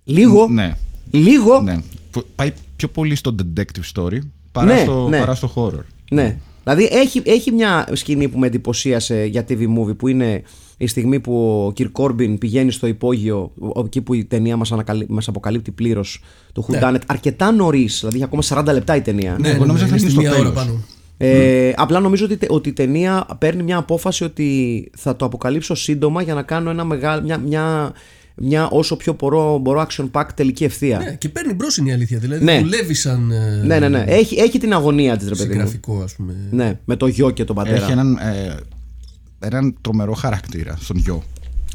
Λίγο, Ναι. λίγο, ναι. Που- Πάει πιο πολύ στο detective story παρά, Ναι, στο, ναι. παρά στο horror. Ναι. Δηλαδή έχει, έχει μια σκηνή που με εντυπωσίασε για TV movie που είναι η στιγμή που ο Κυρ Κόρμπιν πηγαίνει στο υπόγειο, ο- εκεί που η ταινία μας, ανακαλύ, μας αποκαλύπτει πλήρως το Who Ναι. Done It, αρκετά νωρίς, δηλαδή είχε ακόμα 40 λεπτά η ταινία. Ναι, εγώ ναι, νόμιζα ναι, θα είναι γίνει στη στο μία ώρα τέλος. πάνω. Ε, απλά νομίζω ότι, τε- ότι η ταινία παίρνει μια απόφαση ότι θα το αποκαλύψω σύντομα για να κάνω ένα μεγάλο, μια, μια, μια όσο πιο μπορώ, μπορώ action pack τελική ευθεία. Ναι, και παίρνει μπρος είναι η αλήθεια. Δηλαδή Ναι. δουλεύει σαν. ε, Ναι, ναι, ναι. Έχει, έχει την αγωνία της ρε παιδί μου. Συγγραφικό, ας πούμε. Ναι, με το γιο και τον πατέρα. Έχει έναν, ε, έναν τρομερό χαρακτήρα στον γιο.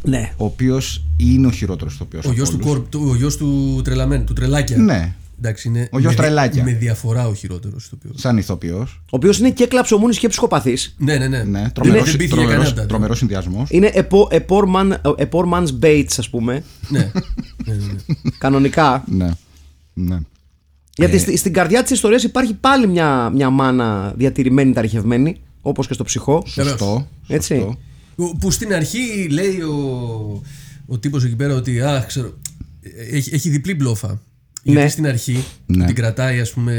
Ναι. ο οποίος είναι ο χειρότερος ηθοποιό. Ο γιος του, Κορ- του, ο γιος του Τρελαμένου, του Τρελάκια. Ναι, Εντάξει, είναι Ο γιος με, Τρελάκια. με διαφορά ο χειρότερος itoοποιό. σαν ηθοποιός. Ο οποίος είναι και κλαψομούνης και ψυχοπαθής. Ναι, ναι, ναι. Ναι, τρομερό δεν πήθηκε κανένα. τρομερό συνδυασμός. Είναι a poor, a poor man, a poor man's Bates, ας πούμε. ναι. ναι, ναι, ναι. Κανονικά. Ναι. ναι. Γιατί στη- στην καρδιά της ιστορίας υπάρχει πάλι μια, μια μάνα διατηρημένη, ταρχευμένη, όπως και στο ψυχό. Σωστό. Έτσι. σωστό. Που- Που στην αρχή λέει ο, ο τύπος εκεί πέρα ότι α, ξέρω, έχει, έχει διπλή μπλόφα. Γιατί Ναι. στην αρχή Ναι. που την κρατάει, ας πούμε,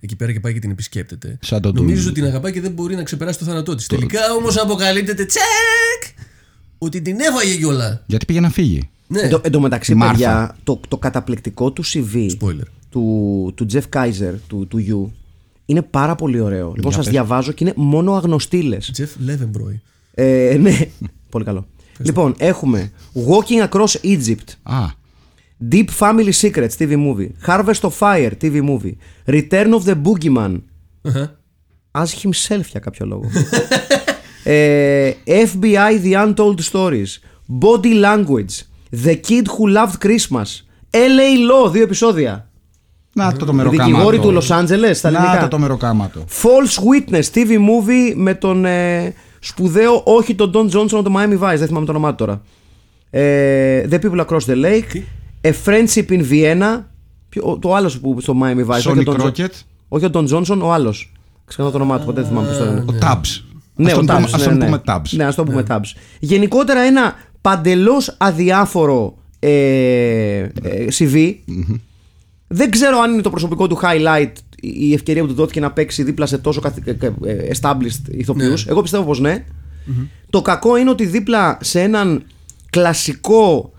εκεί πέρα και πάει και την επισκέπτεται. Σαν τον Νομίζει Doom. ότι την αγαπάει και δεν μπορεί να ξεπεράσει το θάνατό της. Τελικά όμως αποκαλύπτεται τσεκ! Ότι την έφαγε κιόλα. Γιατί πήγε να φύγει. Ναι. Εν τω- εν τω μεταξύ, Μάρθα. παιδιά, το, το καταπληκτικό του CV Spoiler. του, του Jeff Kaiser, του, του You, είναι πάρα πολύ ωραίο. Λοιπόν, σας πες. διαβάζω και είναι μόνο αγνωστήλε. Jeff Levenbroy. Ε, ναι, πολύ καλό. Λοιπόν, έχουμε Walking Across Egypt, Α, Deep Family Secrets TV movie, Harvest of Fire TV movie, Return of the Boogeyman, Αχα. as himself για κάποιο λόγο. ε, FBI The Untold Stories, Body Language, The Kid Who Loved Christmas, LA Law, δύο επεισόδια. να το το μεροκάματο. Δικηγόροι του Los Angeles στα Να ελληνικά. το το μεροκάματο. False Witness TV movie με τον ε, σπουδαίο, όχι τον Don Johnson από το Miami Vice, δεν θυμάμαι το όνομά του τώρα. Ε, the People Across the Lake, A Friendship in Vienna, ποιο- το άλλος που στο Miami Vice. όχι Sonny ο Don Jo- Crockett. Όχι ο Don Johnson, ο άλλος. Ξεχνάω το όνομά του, ποτέ δεν θυμάμαι ποιος το είναι. Ο Tabs. Ναι, ας ο τον Tabs, πούμε- ας ναι, τον ναι. πούμε Tabs. Ναι, ας το πούμε Tabs. Γενικότερα ένα παντελώς αδιάφορο ε, ε, CV. Δεν ξέρω αν είναι το προσωπικό του highlight η ευκαιρία που του δόθηκε να παίξει δίπλα σε τόσο καθ- ε, ε, established ηθοποιούς. Εγώ πιστεύω πως ναι. Το κακό είναι ότι δίπλα σε έναν κλασικό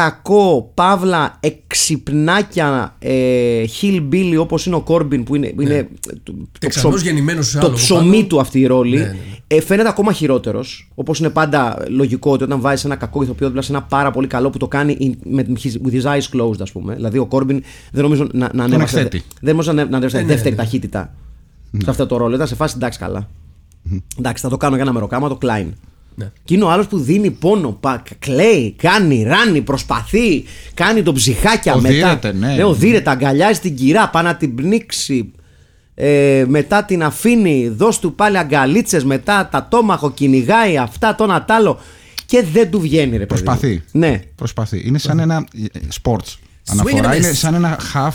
κακό, παύλα, εξυπνάκια ε, hillbilly όπως είναι ο Κόρμπιν που είναι, είναι το, Τεξανός ψω- γεννημένος σε το άλογο ψωμί πάνω. του αυτή η ρόλη Ναι, ναι, ναι. ε, φαίνεται ακόμα χειρότερος όπως είναι πάντα λογικό ότι όταν βάζεις ένα κακό ηθοποιό δίπλα σε ένα πάρα πολύ καλό που το κάνει in- με, his- with his eyes closed ας πούμε δηλαδή ο Κόρμπιν δεν νομίζω να, να ανέβασε εκθέτει. δεν νομίζω να, να ανέβασε ναι, δεύτερη ναι. ταχύτητα σε αυτό το ρόλο ήταν σε φάση εντάξει καλά εντάξει θα το κάνω για ένα μεροκάμα το Klein Ναι. και είναι ο άλλος που δίνει πόνο, πα, κλαίει, κάνει, ράνει, προσπαθεί, κάνει τον ψυχάκια Οδύρεται, μετά. ναι. οδύρεται, αγκαλιάζει την κυρά, πάει να την πνίξει. Ε, μετά την αφήνει, δώσ' του πάλι αγκαλίτσες, μετά τα τόμαχο κυνηγάει αυτά, το ένα τ' άλλο και δεν του βγαίνει ρε παιδί. μου. Προσπαθεί. Ναι. Προσπαθεί. Είναι σαν ένα ε, sports. Swing Αναφορά and είναι miss. σαν ένα half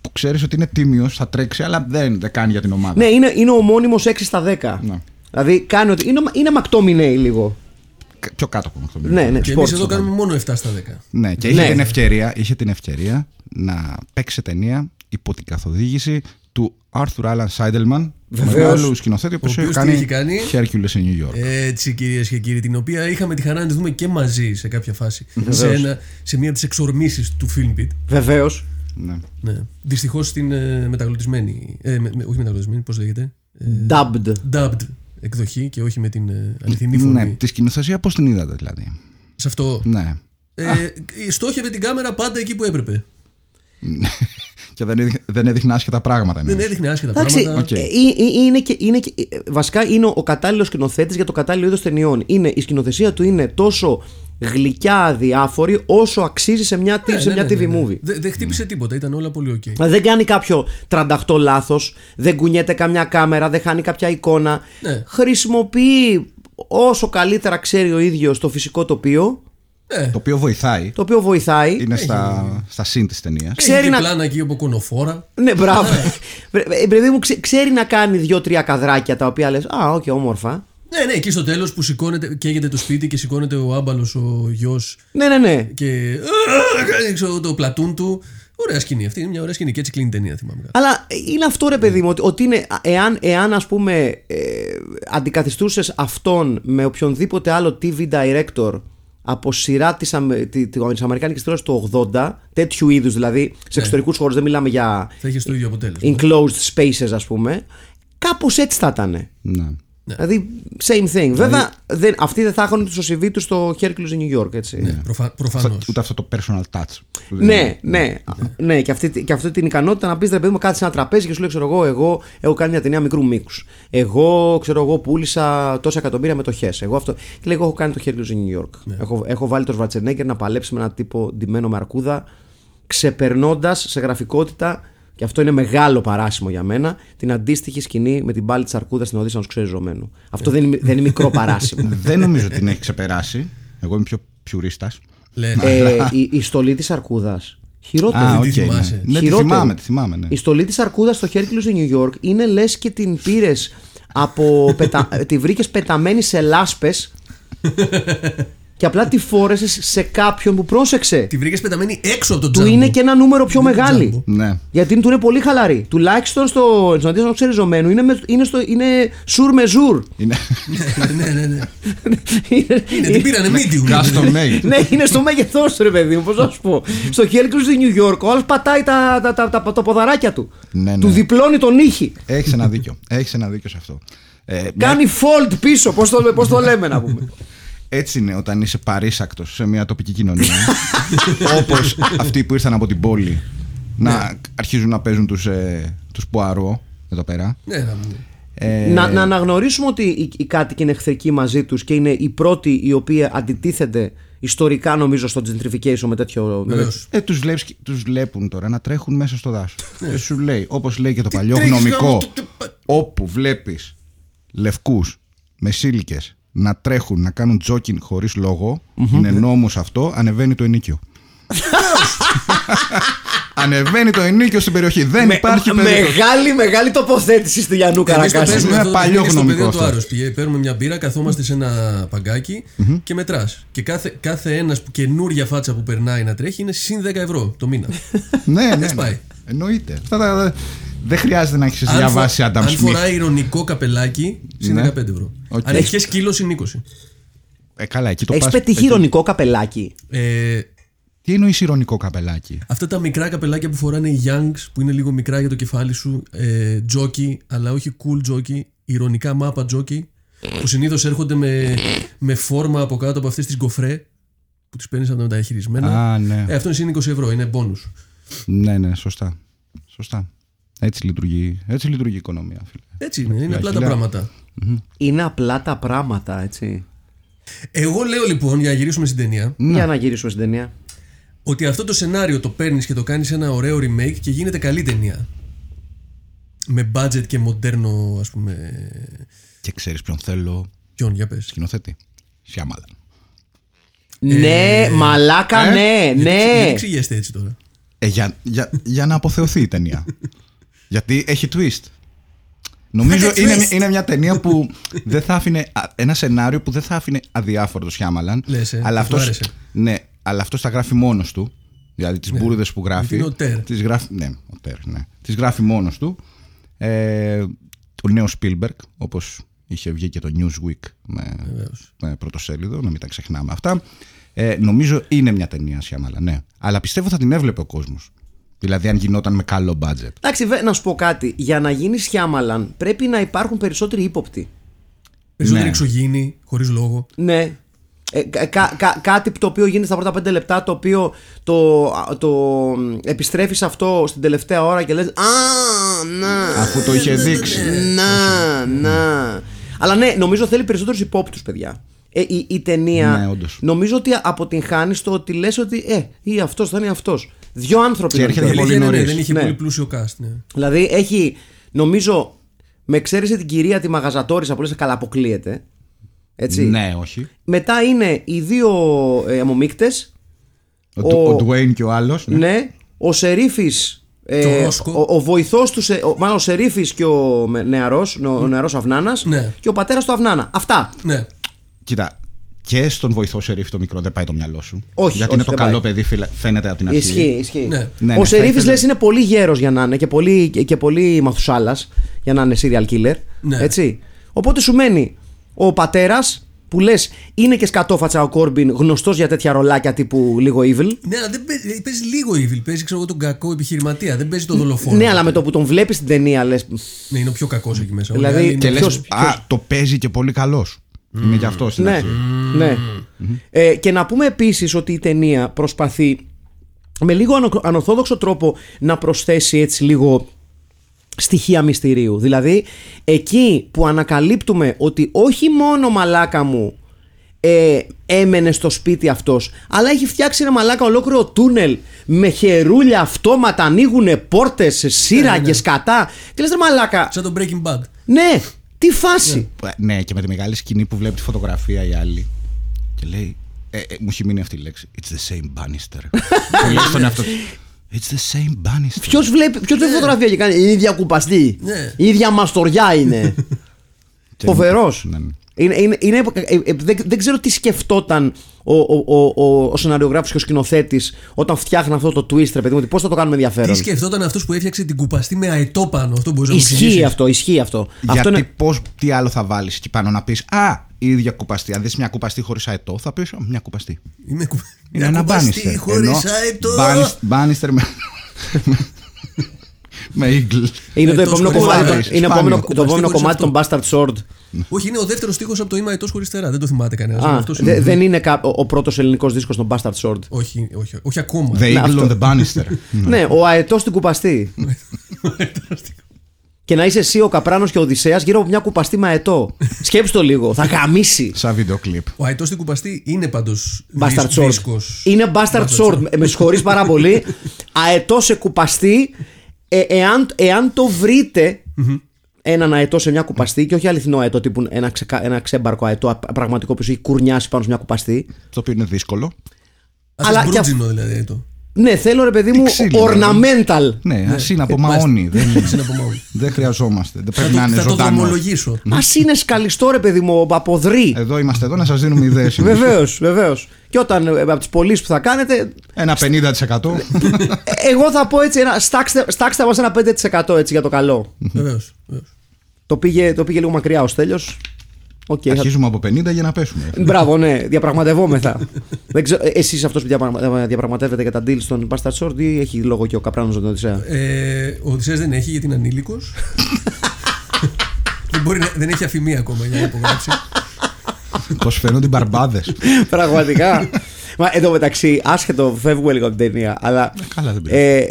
που ξέρεις ότι είναι τίμιος, θα τρέξει, αλλά δεν, δεν κάνει για την ομάδα. Ναι, είναι, είναι ο μόνιμος 6 στα 10. Ναι. Δηλαδή κάνει ότι. Είναι, είναι McTominay λίγο. Κα- Πιο κάτω από αυτό. Ναι, ναι, Και sports εμείς εδώ το κάνουμε μόνο 7 στα 10. Ναι, και είχε, Ναι. την ευκαιρία, είχε την ευκαιρία να παίξει σε ταινία υπό την καθοδήγηση του Arthur Alan Seidelman, Βεβαίως. μεγάλου σκηνοθέτη που Ο έχει οποίος τι κάνει, έχει κάνει; Hercules σε New York. Έτσι κυρίες και κύριοι, την οποία είχαμε τη χαρά να τη δούμε και μαζί σε κάποια φάση. σε, ένα, σε μία από τις εξορμήσεις του Filmpit. Βεβαίως. Ναι. Ναι. Δυστυχώς στην ε, μεταγλωτισμένη. Ε, με- με- όχι μεταγλωτισμένη, πώς λέγεται; Ε, Dubbed. dubbed εκδοχή και όχι με την ε, αληθινή φωνή. ναι, τη σκηνοθεσία πώς την είδατε δηλαδή; Σε αυτό. Ναι. Ε, στόχευε την κάμερα πάντα εκεί που έπρεπε. Και δεν, έδειχ- δεν έδειχνε άσχετα πράγματα. Δεν εννοείς. έδειχνε άσχετα Εντάξει, πράγματα. ΟΚ. ε, ε, ε, είναι και, είναι και, ε, βασικά είναι ο, ο κατάλληλος σκηνοθέτης για το κατάλληλο είδος ταινιών. Είναι, η σκηνοθεσία του είναι τόσο γλυκά αδιάφορη όσο αξίζει σε μια, Ναι, σε ναι, μια ναι, TV ναι, ναι. movie. Δεν δεν χτύπησε τίποτα, ήταν όλα πολύ ΟΚ. Δηλαδή δεν κάνει κάποιο 38 λάθος, δεν κουνιέται καμιά κάμερα, δεν χάνει κάποια εικόνα. Ναι. Χρησιμοποιεί όσο καλύτερα ξέρει ο ίδιος το φυσικό τοπίο, Ε, Το οποίο βοηθάει. το οποίο βοηθάει. Είναι στα, στα συν της ταινίας. Ξέρει ξέρει και να- πλάνα εκεί από κωνοφόρα. Ναι, μπράβο. Βρε- ε, Παιδί μου, ξέ- ξέρει να κάνει δύο-τρία καδράκια τα οποία λες: Α, οκ, όμορφα. Ναι, ναι, εκεί στο τέλος που σηκώνεται, καίγεται το σπίτι και σηκώνεται ο άμπαλος ο γιος Ναι, ναι, ναι. και. «Α, κάνει, ξέρω, το πλατούν του. Ωραία σκηνή αυτή, είναι μια ωραία σκηνή και έτσι κλείνει η ταινία, θυμάμαι καλά. Αλλά είναι αυτό ρε παιδί μου, ότι, ότι είναι, εάν, εάν ας πούμε ε, αντικαθιστούσες αυτόν με οποιονδήποτε άλλο TV director από σειρά της, Αμε- τη- της Αμερικάνικης τηλεόρασης του 80, τέτοιου είδους δηλαδή, σε εξωτερικούς χώρους, δεν μιλάμε για Θα είχε το ίδιο αποτέλεσμα. enclosed spaces ας πούμε, κάπως έτσι θα ήταν. Ναι. Δηλαδή, same thing. Βέβαια, δεν, αυτοί δεν θα έχουν το CV τους στο Hercules New York, έτσι. Ναι, προφα, προφανώς. Ούτε αυτό το personal touch. που δεν- Ναι, ναι, ναι, και, αυτή, και αυτή την ικανότητα να πεις ρε παιδί μου, κάτσε σε ένα τραπέζι και σου λέει, ξέρω εγώ, εγώ έχω κάνει μια ταινία μικρού μήκους. Εγώ, ξέρω εγώ, πούλησα τόσα εκατομμύρια μετοχέ. Εγώ αυτό. Και λέει, εγώ έχω κάνει το χέρι του New York. Έχω, έχω βάλει τον Σβατσενέγκερ να παλέψει με έναν τύπο ντυμένο με αρκούδα, ξεπερνώντας σε γραφικότητα, και αυτό είναι μεγάλο παράσημο για μένα, την αντίστοιχη σκηνή με την πάλη της αρκούδας στην Οδύσσα ενός ξεριζωμένου. Αυτό δεν είναι, δεν είναι μικρό παράσημο. Δεν νομίζω ότι την έχει ξεπεράσει. Εγώ είμαι πιο πιουρίστας. Λένε. ε, η, η στολή της αρκούδας. Χειρότερη. Α, τη οκ. θυμάσαι. ναι. Ναι, τη Χειρότερη. θυμάμαι, τη θυμάμαι. Ναι. Η στολή της Αρκούδας στο Hercules του New York είναι λες και την πήρες από. πετα... τη βρήκες πεταμένη σε λάσπες και απλά τη φόρεσες σε κάποιον που πρόσεξε. Τη βρήκες πεταμένη έξω από τον Του τζάμπο. είναι και ένα νούμερο πιο Είναι το μεγάλη. τζάμπο. Ναι. Γιατί του είναι πολύ χαλαρή. Τουλάχιστον στο ενσωματείο ενό ξεριζωμένου είναι, με, είναι, στο, είναι σουρ με ζουρ. Είναι ναι, ναι, ναι. είναι, Είναι, την πήρανε medium. custom made. ναι, είναι στο μέγεθός του, ρε παιδί μου. Πώς να σου πω. Στο Hercules τους New York, ο άλλος πατάει τα, τα, τα, τα, τα ποδαράκια του. Ναι, ναι. Του διπλώνει τον ήχη. Έχεις ένα δίκιο. Έχεις ένα δίκιο σε αυτό. Ε, μια- Κάνει fold πίσω, πώς το, πώς το λέμε να πούμε. Έτσι είναι όταν είσαι παρήσακτος σε μια τοπική κοινωνία. Όπως αυτοί που ήρθαν από την πόλη να αρχίζουν να παίζουν τους ε, τους Πουαρό εδώ πέρα. Ναι, να μου- Ε, να, να αναγνωρίσουμε ότι οι, οι κάτοικοι είναι εχθρικοί μαζί τους και είναι οι πρώτοι οι οποίοι αντιτίθενται ιστορικά νομίζω στο gentrification με τέτοιο. με Βεβαίως. Ε, τους, βλέπεις, τους βλέπουν τώρα να τρέχουν μέσα στο δάσος. Και σου λέει, όπως λέει και το παλιό τρέχεις, γνωμικό, γάμο, τι- τι- όπου βλέπεις λευκούς με σύλικες να τρέχουν, να κάνουν τζόκιν χωρίς λόγο, είναι νόμος αυτό, ανεβαίνει το ενίκιο. ανεβαίνει το ενίκιο στην περιοχή. Δεν Με- υπάρχει με- περίπτωση. μεγάλη, μεγάλη τοποθέτηση στη Γιαννού Εμείς το Καρακάσης. παίζουμε Είναι αυτό, παλιό είναι στο γνωμικό πεδίο του αυτό. Άρρος. Πηγα- Παίρνουμε μια μπύρα, καθόμαστε σε ένα παγκάκι και μετράς. Και κάθε, κάθε ένας που καινούρια φάτσα που περνάει να τρέχει είναι συν 10 ευρώ το μήνα. ναι, ναι, Έτσι ναι. πάει; Εννοείται. Αυτά τα- δεν χρειάζεται να έχεις Αν φο- διαβάσει Adam Αν Smith. φοράει ηρωνικό καπελάκι, συν Ναι. 15 ευρώ. Οκ. Αν έχεις και σκύλο, συν 20. Ε, καλά, εκεί το Έχεις πας- πετύχει εκεί- ηρωνικό καπελάκι; Ε, Τι εννοείς ηρωνικό καπελάκι; αυτά τα μικρά καπελάκια που φοράνε οι Youngs που είναι λίγο μικρά για το κεφάλι σου, ε, τζόκι, αλλά όχι cool τζόκι, ηρωνικά μάπα τζόκι, που συνήθως έρχονται με, με φόρμα από κάτω από αυτές τις γκοφρέ που τις παίρνεις από τα μεταχειρισμένα. Α, ναι. Ε, αυτός είναι συν 20 ευρώ, είναι bonus. Ναι, ναι, σωστά. Σωστά. Έτσι λειτουργεί, έτσι λειτουργεί η οικονομία, φίλε. Έτσι είναι, είναι απλά τα χιλιά. πράγματα. Είναι απλά τα πράγματα, έτσι. Εγώ λέω λοιπόν, για να γυρίσουμε στην ταινία, Για να γυρίσουμε στην ταινία. ότι αυτό το σενάριο το παίρνεις και το κάνεις ένα ωραίο remake και γίνεται καλή ταινία. Με budget και μοντέρνο, ας πούμε. Και ξέρεις ποιον θέλω Ποιον, για πες. σκηνοθέτη. Σιάμαλαν. Ναι, μαλάκα, ε, ναι, Γιατί ναι. εξηγέστε έτσι τώρα. Ε, για, για, για να αποθεωθεί η ταινία. Γιατί έχει twist. Νομίζω Έχει είναι, twist. είναι μια ταινία που δεν θα άφηνε. α, Ένα σενάριο που δεν θα άφηνε αδιάφορο το Σιάμαλαν. Λες, ε, αλλά του αυτός, άρεσε. ναι, αλλά αυτός τα γράφει μόνος του. Δηλαδή τις ναι. που γράφει. είναι ο Τερ. Τις γράφει, ναι, ο Τερ, ναι. Τις γράφει μόνος του. Ε, ο νέος Spielberg, όπως είχε βγει και το Newsweek με, με πρωτοσέλιδο, να μην τα ξεχνάμε αυτά. Ε, νομίζω είναι μια ταινία Σιάμαλα, ναι. Αλλά πιστεύω θα την έβλεπε ο κόσμος. Δηλαδή, αν γινόταν με καλό budget. Εντάξει, βέ- να σου πω κάτι. Για να γίνεις Σιάμαλαν πρέπει να υπάρχουν περισσότεροι ύποπτοι. Περισσότερη Ναι. εξωγήινη, χωρίς λόγο. Ναι. Ε, κα- κα- κα- κάτι το οποίο γίνεται στα πρώτα πέντε λεπτά, το οποίο το, το επιστρέφεις αυτό στην τελευταία ώρα και λες Α, να. Αφού το είχε δείξει. Να, να. Αλλά ναι, νομίζω θέλει περισσότερους υπόπτους, παιδιά. Ε, η, η ταινία Ναι, όντως. νομίζω ότι αποτυγχάνεις στο ότι λες ότι ε, ή αυτός θα είναι αυτός. Δυο άνθρωποι. Και να έρχεται είναι. πολύ Αλήθεια είναι, ναι, νωρίς. δεν είχε Ναι. πολύ πλούσιο cast. Ναι. Δηλαδή έχει, νομίζω, με εξαίρεση την κυρία τη Μαγαζατόρισα που λες καλά αποκλείεται. Έτσι. Ναι, όχι. Μετά είναι οι δύο ε, αιμομίκτες, Ο, Ο- ο, Dwayne και ο άλλος. ναι, ο Σερίφης, ε, Και ο Ρόσκο. ο, ο βοηθός του, Σε- ο, μάλλον ο Σερίφης και ο με- νεαρός, ο, ο νεαρός Αυνάνας Ναι. και ο πατέρας του Αυνάνα. Αυτά. ναι. Κοίτα, και στον βοηθό σερίφ το μικρό δεν πάει το μυαλό σου. Όχι, Γιατί όχι, είναι το δεν καλό πάει. παιδί, φίλε, φαίνεται από την αρχή. Ισχύει, ισχύει. Ναι. Ναι, ο ναι, Σερίφης θα ήθελα- λες είναι πολύ γέρος για να είναι και πολύ, και, και πολύ μαθουσάλας για να είναι serial killer. Ναι. Έτσι. Οπότε σου μένει ο πατέρας που λες είναι και σκατόφατσα ο Κόρμπιν γνωστός για τέτοια ρολάκια τύπου λίγο evil. Ναι, αλλά δεν παίζει, παίζει λίγο evil. Παίζει ξέρω, εγώ, τον κακό επιχειρηματία. Δεν παίζει τον δολοφόνο. Ναι, αλλά με το που τον βλέπεις στην ταινία λες. Ναι, είναι ο πιο κακός εκεί μέσα. Όλοι Δηλαδή, οι άλλοι είναι- Και λες, Ποιος- α, το παίζει και πολύ καλός. Είναι γι' αυτό στην Ναι, αρχή. ναι. Ε, και να πούμε επίσης ότι η ταινία προσπαθεί με λίγο ανο- ανορθόδοξο τρόπο να προσθέσει έτσι λίγο στοιχεία μυστηρίου. Δηλαδή, εκεί που ανακαλύπτουμε ότι όχι μόνο μαλάκα μου ε, έμενε στο σπίτι αυτός αλλά έχει φτιάξει ένα μαλάκα ολόκληρο τούνελ με χερούλια αυτόματα ανοίγουν πόρτες, σύραγγες, κατά και λες ρε μαλάκα Σαν το Breaking Bad. ναι τι φάση; Ναι, και με τη μεγάλη σκηνή που βλέπει τη φωτογραφία η άλλη. Και λέει. Ε, ε, μου έχει μείνει αυτή η λέξη. It's the same Bannister. Που λέει στον εαυτό του, It's the same Bannister. Ποιος βλέπει, ποιος βλέπει φωτογραφία και κάνει η ίδια κουπαστή. Ναι. Η ίδια μαστοριά είναι. Και- Φοβερός. Ναι, ναι. Είναι, είναι, είναι, ε, ε, δεν, δεν ξέρω τι σκεφτόταν ο, ο, ο, ο, ο σεναριογράφος και ο σκηνοθέτης όταν φτιάχνει αυτό το twist, ρε παιδί μου, ότι πώς θα το κάνουμε ενδιαφέρον. Τι σκεφτόταν αυτός που έφτιαξε την κουπαστή με αετό πάνω. Αυτό μπορείς να μου Ισχύει εξηγήσεις. αυτό, ισχύει αυτό. Γιατί αυτό είναι, πώς, τι άλλο θα βάλεις εκεί πάνω να πεις Α, η ίδια κουπαστή. Αν δεις μια κουπαστή χωρίς αετό, θα πεις Μια κουπαστή. Είναι, κου... Είναι μια ένα κουπαστή Bannister. χωρίς αετό. Bannister με. με Eagle. είναι το ε, επόμενο τόσο κομμάτι, χωρίς το- είναι Σπάνιο. επόμενο- το Κουπαστή επόμενο χωρίς κομμάτι των Bastard Sword. Όχι, είναι ο δεύτερος στίχος από το Είμαι αετός χωρίς τερά. Δεν το θυμάται κανένας. Α, Αυτός δε- είναι. δεν είναι κα- ο, ο πρώτος ελληνικός δίσκος των Bastard Sword. Όχι, όχι, όχι ακόμα. The Eagle αυτό. on the Bannister. Ναι, ο αετός στην κουπαστή. και να είσαι εσύ ο Καπράνος και ο Οδυσσέας γύρω από μια κουπαστή με αετό. Σκέψτε το λίγο, θα γαμίσει. Σαν βίντεο κλιπ. Ο αετός στην κουπαστή είναι πάντως Bastard Sword. Είναι Bastard Sword. Με συγχωρείς πάρα πολύ. Αετό σε κουπαστή. Ε, εάν, εάν το βρείτε έναν αετό σε μια κουπαστή και όχι αληθινό αετό τύπου ένα, ξεκα- ένα ξέμπαρκο αετό α- πραγματικό που σου έχει κουρνιάσει πάνω σε μια κουπαστή. Το οποίο είναι δύσκολο. Αλλά Αλλά και και δηλαδή αετό. Ναι, θέλω ρε παιδί μου ξύλινο, ornamental. Ναι, ας είναι από μάλιστα. μαόνι. Δεν, Είναι από μόνο. δεν χρειαζόμαστε. Δεν Θα πρέπει το, να είναι θα το ζωντανός. δρομολογήσω. Α είναι σκαλιστό ρε παιδί μου από δρύ. Εδώ είμαστε εδώ να σας δίνουμε ιδέες. Βεβαίως, βεβαίως. Και όταν ε, από τις πωλήσεις που θα κάνετε, Ένα 50%. ε, εγώ θα πω έτσι, ένα, στάξτε, στάξτε μας ένα 5% έτσι για το καλό. Βεβαίως. Το, πήγε, το πήγε λίγο μακριά ο Στέλιος. Οκ, θα- Αρχίζουμε από 50 για να πέσουμε. Μπράβο, ναι, διαπραγματευόμεθα. Δεν ξέρω, εσείς αυτός που διαπραγμα- διαπραγματεύεται για τα deals στον Bastard Sword ή έχει λόγο και ο Καπράνος τον Οδυσσέα; Ε, ο Οδυσσέας δεν έχει γιατί είναι ανήλικος. δεν, μπορεί να- δεν έχει ΑΦΜ ακόμα για να υπογράψει. Πώς φαίνονται οι μπαρμπάδες. Πραγματικά. Μα εν τω μεταξύ, άσχετο, φεύγουμε λίγο από την ταινία, αλλά. καλά, δεν πειράζει. ε,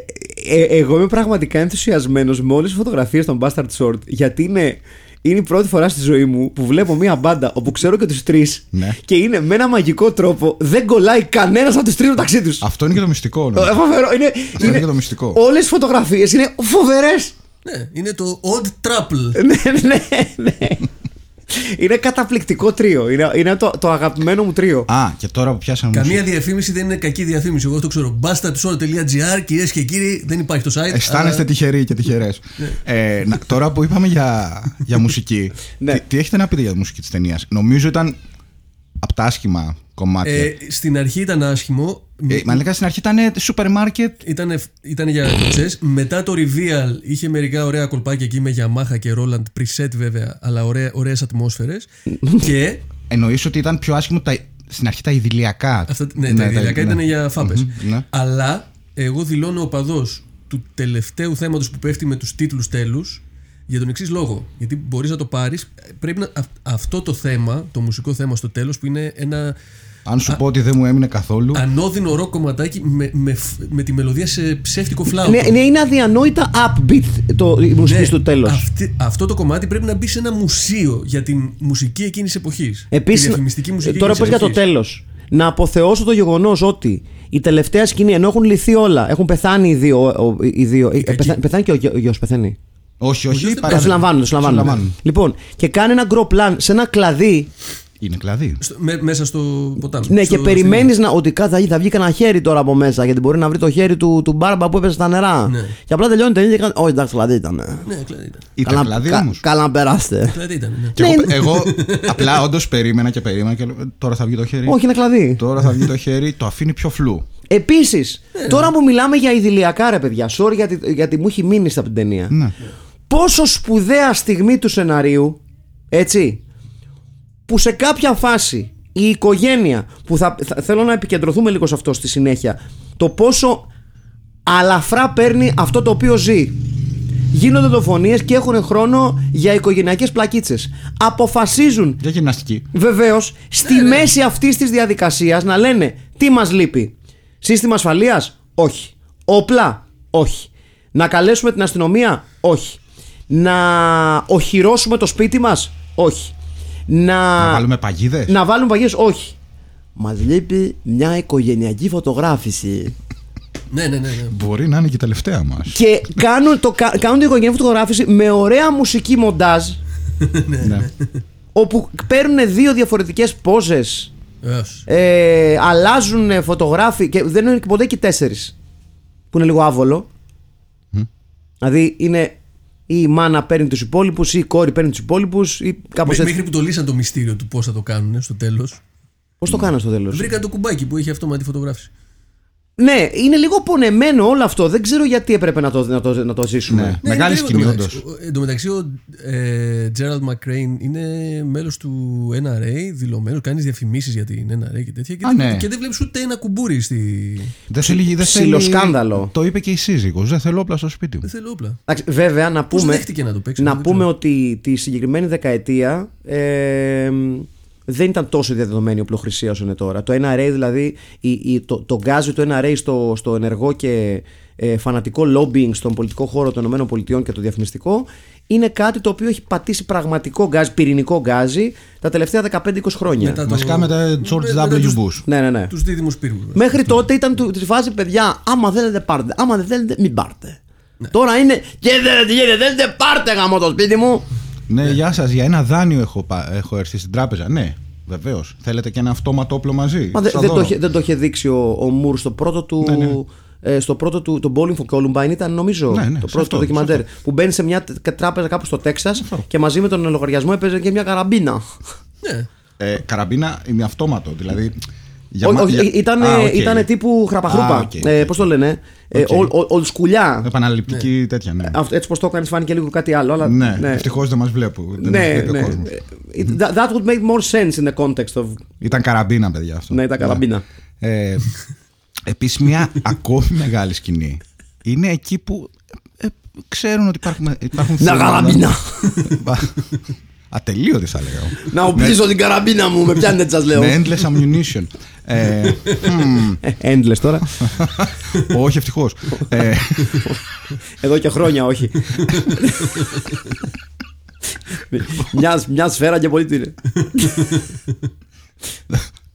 ε, εγώ είμαι πραγματικά ενθουσιασμένος με όλες τις φωτογραφίες των Bastard Sword γιατί είναι. Είναι η πρώτη φορά στη ζωή μου που βλέπω μία μπάντα όπου ξέρω και τους τρεις Ναι. και είναι με ένα μαγικό τρόπο δεν κολλάει κανένας από τους τρεις μεταξύ τους. Αυτό είναι και το μυστικό. νομίζω. Φοβερό. Είναι, είναι και το μυστικό. Όλες οι φωτογραφίες είναι φοβερές. ναι, είναι το odd trouble. ναι, ναι, ναι. Είναι καταπληκτικό τρίο. Είναι, είναι το, το αγαπημένο μου τρίο. Α, και τώρα που πιάσαμε. Καμία διαφήμιση δεν είναι κακή διαφήμιση. Εγώ το ξέρω. Bastardshore.gr, κυρίες και κύριοι, δεν υπάρχει το site. Αισθάνεστε αλλά- τυχεροί και τυχερές. ε, να- τώρα που είπαμε για, για μουσική, Ναι. τι, τι έχετε να πείτε για τη μουσική της ταινίας; Νομίζω ήταν από τα άσχημα κομμάτια. Ε, στην αρχή ήταν άσχημο. Ε, μα λέγα στην αρχή ήταν σούπερ μάρκετ. Ήταν, ήταν για chess. Μετά το reveal είχε μερικά ωραία κολπάκια εκεί με Yamaha και Roland preset βέβαια, αλλά ωραία, ωραίες ατμόσφαιρες. και Εννοείς ότι ήταν πιο άσχημο τα, στην αρχή τα ιδηλιακά. αυτά, ναι, τα ιδηλιακά ναι. ήταν για φάπες. Μμμ, ναι. Αλλά εγώ δηλώνω οπαδός του τελευταίου θέματος που πέφτει με τους τίτλους τέλους για τον εξής λόγο. Γιατί μπορείς να το πάρεις, πρέπει να, αυ- αυτό το θέμα, το μουσικό θέμα στο τέλος που είναι ένα Αν σου πω ότι δεν μου έμεινε καθόλου. ανώδυνο ροκ κομματάκι με, με, φ- με τη μελωδία σε ψεύτικο φλάουτο. Ναι, ναι, είναι αδιανόητα upbeat το, η μουσική Ναι, στο τέλος. αυτή- αυτό το κομμάτι πρέπει να μπει σε ένα μουσείο για την μουσική εκείνης εποχής. Επίσης, διαφημιστική μουσική τώρα εκείνης πες για το εποχής. τέλος. Να αποθεώσω το γεγονός ότι η τελευταία σκηνή, ενώ έχουν λυθεί όλα, έχουν πεθάνει οι δύο. ο- οι δύο ε, κακοί. πεθα- πεθάνει και ο, γιο- ο γιος πεθαίνει. Όχι, όχι. γιος δεν παρά- Το συλλαμβάνουν, το συλλαμβάνουν. συλλαμβάνουν. Λοιπόν, και κάνει ένα γκρο πλάν σε ένα κλαδί. Είναι κλαδί. Στο- με- μέσα στο ποτάμι. Ναι, στο- και περιμένεις να, ότι κα- θα, θα βγει κανένα χέρι τώρα από μέσα. Γιατί μπορεί να βρει το χέρι του, του μπάρμπα που έπεσε στα νερά. Ναι. Και απλά τελειώνει την ταινία και κάνει. Όχι, εντάξει, κλαδί ήταν. Ναι, κλαδί ήταν. Ήταν κλαδί κα- όμως. καλά να περάσετε. Κλαδί ήταν, ναι. Και εγώ, εγώ απλά όντως περίμενα και περίμενα και λέω, τώρα θα βγει το χέρι. Όχι, είναι κλαδί. Τώρα θα βγει το χέρι, το αφήνει πιο φλού. Επίσης, Ε. τώρα που μιλάμε για ιδηλιακά, ρε παιδιά, sorry γιατί, γιατί μου έχει μείνει από την ταινία. Ναι. Πόσο σπουδαία στιγμή του σεναρίου, έτσι, που σε κάποια φάση η οικογένεια που θα, θα- θέλω να επικεντρωθούμε λίγο σε αυτό στη συνέχεια το πόσο αλαφρά παίρνει αυτό το οποίο ζει γίνονται δολοφονίες και έχουν χρόνο για οικογενειακές πλακίτσες αποφασίζουν Για γυμναστική. Βεβαίως, στη μέση αυτής της διαδικασίας να λένε τι μας λείπει. Σύστημα ασφαλείας, όχι. Όπλα, όχι. Να καλέσουμε την αστυνομία, όχι. Να οχυρώσουμε το σπίτι μας, όχι. Να, Να βάλουμε παγίδες; να βάλουμε παγιές, όχι. Μας λείπει μια οικογενειακή φωτογράφηση. Ναι, ναι, ναι. ναι. Μπορεί να είναι και η τελευταία μας. Και κάνουν, το, κα- κάνουν την οικογενειακή φωτογράφηση με ωραία μουσική μοντάζ. ναι. όπου παίρνουν δύο διαφορετικές πόζες Βεβαίως. ε, αλλάζουν φωτογράφοι και δεν είναι ποτέ και τέσσερις. Που είναι λίγο άβολο. Δηλαδή είναι ή η μάνα παίρνει τους υπόλοιπους ή η κόρη παίρνει τους υπόλοιπους ή κάπως Μέ- έτσι. Μέχρι που το λύσαν το μυστήριο του πώς θα το κάνουν στο τέλος. Πώς το κάνω στο τέλος; Βρήκα το κουμπάκι που έχει αυτόματη φωτογράφηση. Ναι, είναι λίγο πονεμένο όλο αυτό. Δεν ξέρω γιατί έπρεπε να το, να το, να το ζήσουμε. Ναι. Ναι, Μεγάλη είναι σκηνή, περίεργο όντως. εντωμεταξύ. Ο- Εντωμεταξύ, ο ε, Gerald McCrane είναι μέλος του NRA, δηλωμένος, κάνεις διαφημίσεις για την NRA και τέτοια. Και, Α, δεν- ναι. και δεν βλέπεις ούτε ένα κουμπούρι στη. Δεν θέλει, δεν Ψιλοσκάνδαλο. Το είπε και η σύζυγος. Δεν θέλω όπλα στο σπίτι μου. Δεν θέλω όπλα. Εντάξει, βέβαια, να Πώς πούμε, δέχτηκε να το παίξει, να δεν πούμε ξέρω. ότι τη συγκεκριμένη δεκαετία ε, δεν ήταν τόσο διαδεδομένη η οπλοχρησία όσο είναι τώρα. Το NRA δηλαδή, η, η- το, το γκάζι του NRA στο, στο ενεργό και ε, φανατικό lobbying στον πολιτικό χώρο των ΗΠΑ και το διαφημιστικό είναι κάτι το οποίο έχει πατήσει πραγματικό γκάζι, πυρηνικό γκάζι τα τελευταία 15-20 χρόνια. Μετά το- Βασικά μετά George με- μετά W. τους- Bush. Ναι, ναι, ναι. Τους δίδυμους πύργους. Μέχρι τότε ήταν του- της φάση παιδιά, άμα θέλετε πάρτε, άμα δεν θέλετε μην πάρτε. Τώρα είναι και δεν θέλετε, κύριε, θέλετε πάρτε γαμώ το σπίτι μου. Ναι, γεια σας. Για ένα δάνειο έχω, πα- έχω έρθει στην τράπεζα. Ναι, βεβαίως. Θέλετε και ένα αυτόματο όπλο μαζί; Μα δε- Σας δεν, το, δώρο. είχε- δεν το είχε δείξει ο, ο Μουρ στο πρώτο του. Ε, στο πρώτο του, το Bowling for Columbine ήταν νομίζω Ναι, ναι, το σε πρώτο αυτό, του ντοκιμαντέρ. σε Που μπαίνει σε μια τε- τράπεζα κάπου στο Τέξας και μαζί με τον λογαριασμό έπαιζε και μια καραμπίνα. Ναι. Ε, καραμπίνα είναι αυτόματο. Δηλαδή. Για Όχι, μα- όχι, για- ήταν, Α, οκ. ήτανε τύπου χράπα χρούπα. Α, οκ, οκ. ε, Πώς το λένε, ε, Οκ. ο- ο- ολσκουλιά. Επαναληπτική τέτοια, ναι. Αυτό- Έτσι πώς το έκανες, φάνηκε λίγο κάτι άλλο. Αλλά, Ναι, ευτυχώς δεν μας βλέπουν. Δεν μας Ναι, βλέπει ο ναι. κόσμος. Ε, That, that would make more sense in the context of. Ήταν καραμπίνα, παιδιά αυτό. Ναι, ήταν καραμπίνα. Ε, Επίσης, μια ακόμη μεγάλη σκηνή είναι εκεί που ε, ξέρουν ότι υπάρχουν. υπάρχουν Να θέματα. καραμπίνα. Ατελείωτη, θα λέγαω. Να οπλίσω την καραμπίνα μου, με πιάνετε έτσι σας λέω. Με endless ammunition. ε, μμ, Ε, Endless τώρα. όχι, ευτυχώς. ε, Εδώ και χρόνια, όχι. μια, μια σφαίρα και πολύ τι είναι.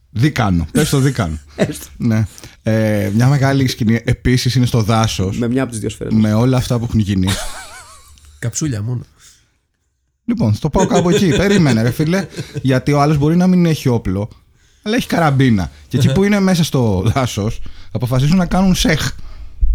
δίκανο. Πες το δίκανο. Έστω. ναι. ε, μια μεγάλη σκηνή επίσης είναι στο δάσος. Με μια από τις δύο σφαίρες. με όλα αυτά που έχουν γίνει. Καψούλια μόνο. Λοιπόν, θα το πάω κάπου εκεί. Περίμενε, ρε φίλε. Γιατί ο άλλος μπορεί να μην έχει όπλο, αλλά έχει καραμπίνα. Και εκεί που είναι μέσα στο δάσος, αποφασίζουν να κάνουν σεχ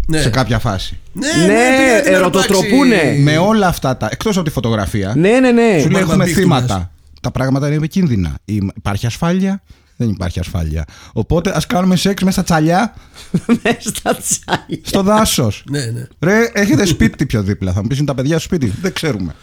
Ναι. σε κάποια φάση. Ναι, Ναι, πήγα να την ερωτοτροπούνε. αρπάξει. Με όλα αυτά τα. Εκτός από τη φωτογραφία, Ναι, ναι, ναι. σου λέει έχουμε Μπαρμπίχτουνας. θύματα. Τα πράγματα είναι επικίνδυνα. Ή- Υπάρχει ασφάλεια, δεν υπάρχει ασφάλεια. Οπότε ας κάνουμε σεξ μέσα στα τσαλιά Μέσα στα τσάγια. στο δάσος. Ναι, ναι. Ρε, έχετε σπίτι πιο δίπλα. Θα μου πεις είναι τα παιδιά στο σπίτι; Δεν ξέρουμε.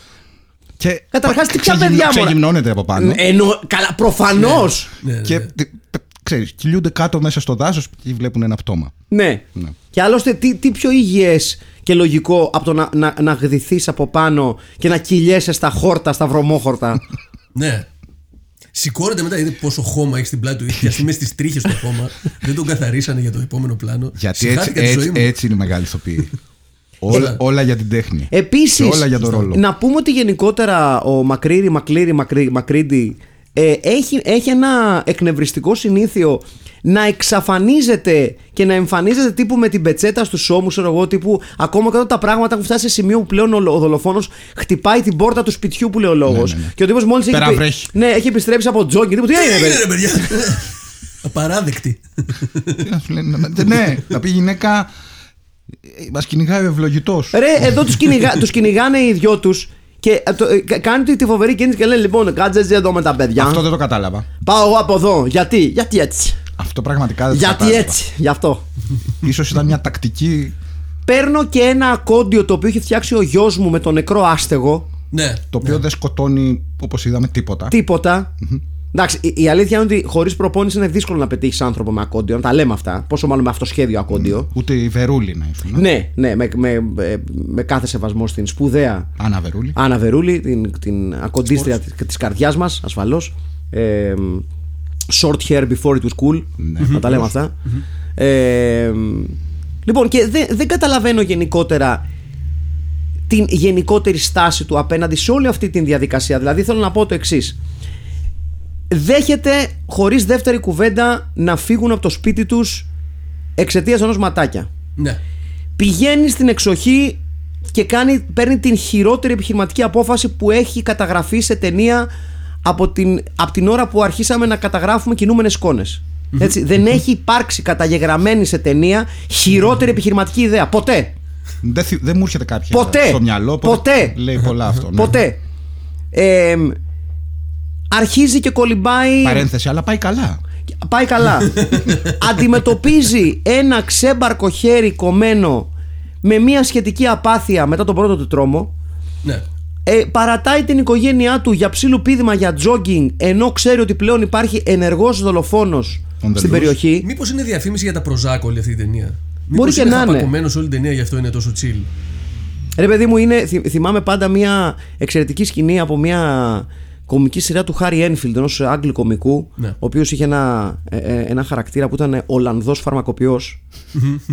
Και Καταρχάς, τι ποια ξεγυμνω- παιδιά, μωρά. Ξεγυμνώνεται από πάνω. Εννο, καλά, προφανώς. ναι, ναι. Και τε- τε- ξέρεις, κυλιούνται κάτω μέσα στο δάσος και βλέπουν ένα πτώμα. Ναι. Και άλλωστε, τι, τι πιο υγιές και λογικό από το να, να, να γδυθείς από πάνω και να κυλιέσαι στα χόρτα, στα βρωμόχορτα; Ναι. Σηκώνεται μετά, είδε πόσο χώμα έχει στην πλάτη του. Είχε με στις τρίχες το χώμα. Δεν τον καθαρίσανε για το επόμενο πλάνο. Γιατί έτσι, Συχάθηκα τη ζωή έτσι, μου. έτσι είναι οι μεγάλοι ηθοποιοί. όλα, Όλα. όλα για την τέχνη. Επίσης, Και όλα για τον ρόλο. να πούμε ότι γενικότερα ο Μακρύρη, Μακλήρη, Μακρύ, Μακρίντι ε, έχει, έχει ένα εκνευριστικό συνήθειο να εξαφανίζεται και να εμφανίζεται τύπου με την πετσέτα στους ώμους, ξέρω εγώ, τύπου ακόμα και όταν τα πράγματα έχουν φτάσει σε σημείο που πλέον ο, ο δολοφόνος χτυπάει την πόρτα του σπιτιού που λέει ο λόγος. ναι, ναι. Και ο τύπος μόλις έχει, Πέρα επι- βρέχει. ναι, έχει επιστρέψει από τζόγκι. Τύπου, τι έγινε, Τι παιδί;» έγινε, ρε παιδιά. Απαράδεκτη. Τι να σου λένε, να- ναι, να πει η γυναίκα. Μας κυνηγάει ο ευλογητός. Ρε, εδώ τους κυνηγά, τους κυνηγάνε οι δυο τους και ε, το, ε, κα- κάνει τη- τη φοβερή κίνηση και λέει: Λοιπόν, κάτσε εσύ εδώ με τα παιδιά. Αυτό δεν το κατάλαβα. Πάω εγώ από εδώ. Γιατί, γιατί έτσι. Αυτό πραγματικά δεν το Γιατί κατάλαβα. έτσι, γι' αυτό. Ίσως ήταν μια τακτική. Παίρνω και ένα ακόντιο το οποίο έχει φτιάξει ο γιος μου με τον νεκρό άστεγο. Ναι. Το οποίο δεν σκοτώνει όπως είδαμε τίποτα. Τίποτα. Εντάξει, η, η αλήθεια είναι ότι χωρίς προπόνηση είναι δύσκολο να πετύχεις άνθρωπο με ακόντιο. Να τα λέμε αυτά. Πόσο μάλλον με αυτοσχέδιο ακόντιο. Ούτε η Βερούλη να ήσουν. Ναι, ναι, με, με, με, με κάθε σεβασμό στην σπουδαία Άννα Βερούλη. Άννα Βερούλη, την, την ακοντίστρια της καρδιάς μας, ασφαλώς. Ε, short hair before it was cool. Να τα λέμε αυτά. Ε, λοιπόν, και δεν, δεν καταλαβαίνω γενικότερα την γενικότερη στάση του απέναντι σε όλη αυτή τη διαδικασία. Δηλαδή, θέλω να πω το εξής. Δέχεται χωρίς δεύτερη κουβέντα να φύγουν από το σπίτι τους εξαιτίας ενός ματάκια Ναι. πηγαίνει στην εξοχή και κάνει, παίρνει την χειρότερη επιχειρηματική απόφαση που έχει καταγραφεί σε ταινία από την, από την ώρα που αρχίσαμε να καταγράφουμε κινούμενες εικόνες. Έτσι, δεν έχει υπάρξει καταγεγραμμένη σε ταινία χειρότερη επιχειρηματική ιδέα. Ποτέ. Δεν, θυ- δεν μου έρχεται κάποια Ποτέ. στο μυαλό. Ποτέ. Λέει πολλά αυτό. ναι. Ποτέ. Ε, αρχίζει και κολυμπάει. Παρένθεση, αλλά πάει καλά. Πάει καλά. Αντιμετωπίζει ένα ξέμπαρκο χέρι κομμένο με μια σχετική απάθεια μετά τον πρώτο του τρόμο. ναι. Ε, παρατάει την οικογένειά του για ψήλου πίδημα για τζόγκινγκ ενώ ξέρει ότι πλέον υπάρχει ενεργός δολοφόνος On the στην loose. περιοχή. Μήπως είναι διαφήμιση για τα προζάκ όλη αυτή η ταινία; Μπορεί και να είναι. χαπακωμένο όλη την ταινία, γι' αυτό είναι τόσο chill; Ρε παιδί μου, είναι, θυμ- θυμάμαι πάντα μια εξαιρετική σκηνή από μια κομική σειρά του Χάρι Ένφιλντ, ενός Άγγλου κομικού, Ναι. ο οποίος είχε ένα, ε, ε, ένα χαρακτήρα που ήταν Ολλανδός φαρμακοποιός.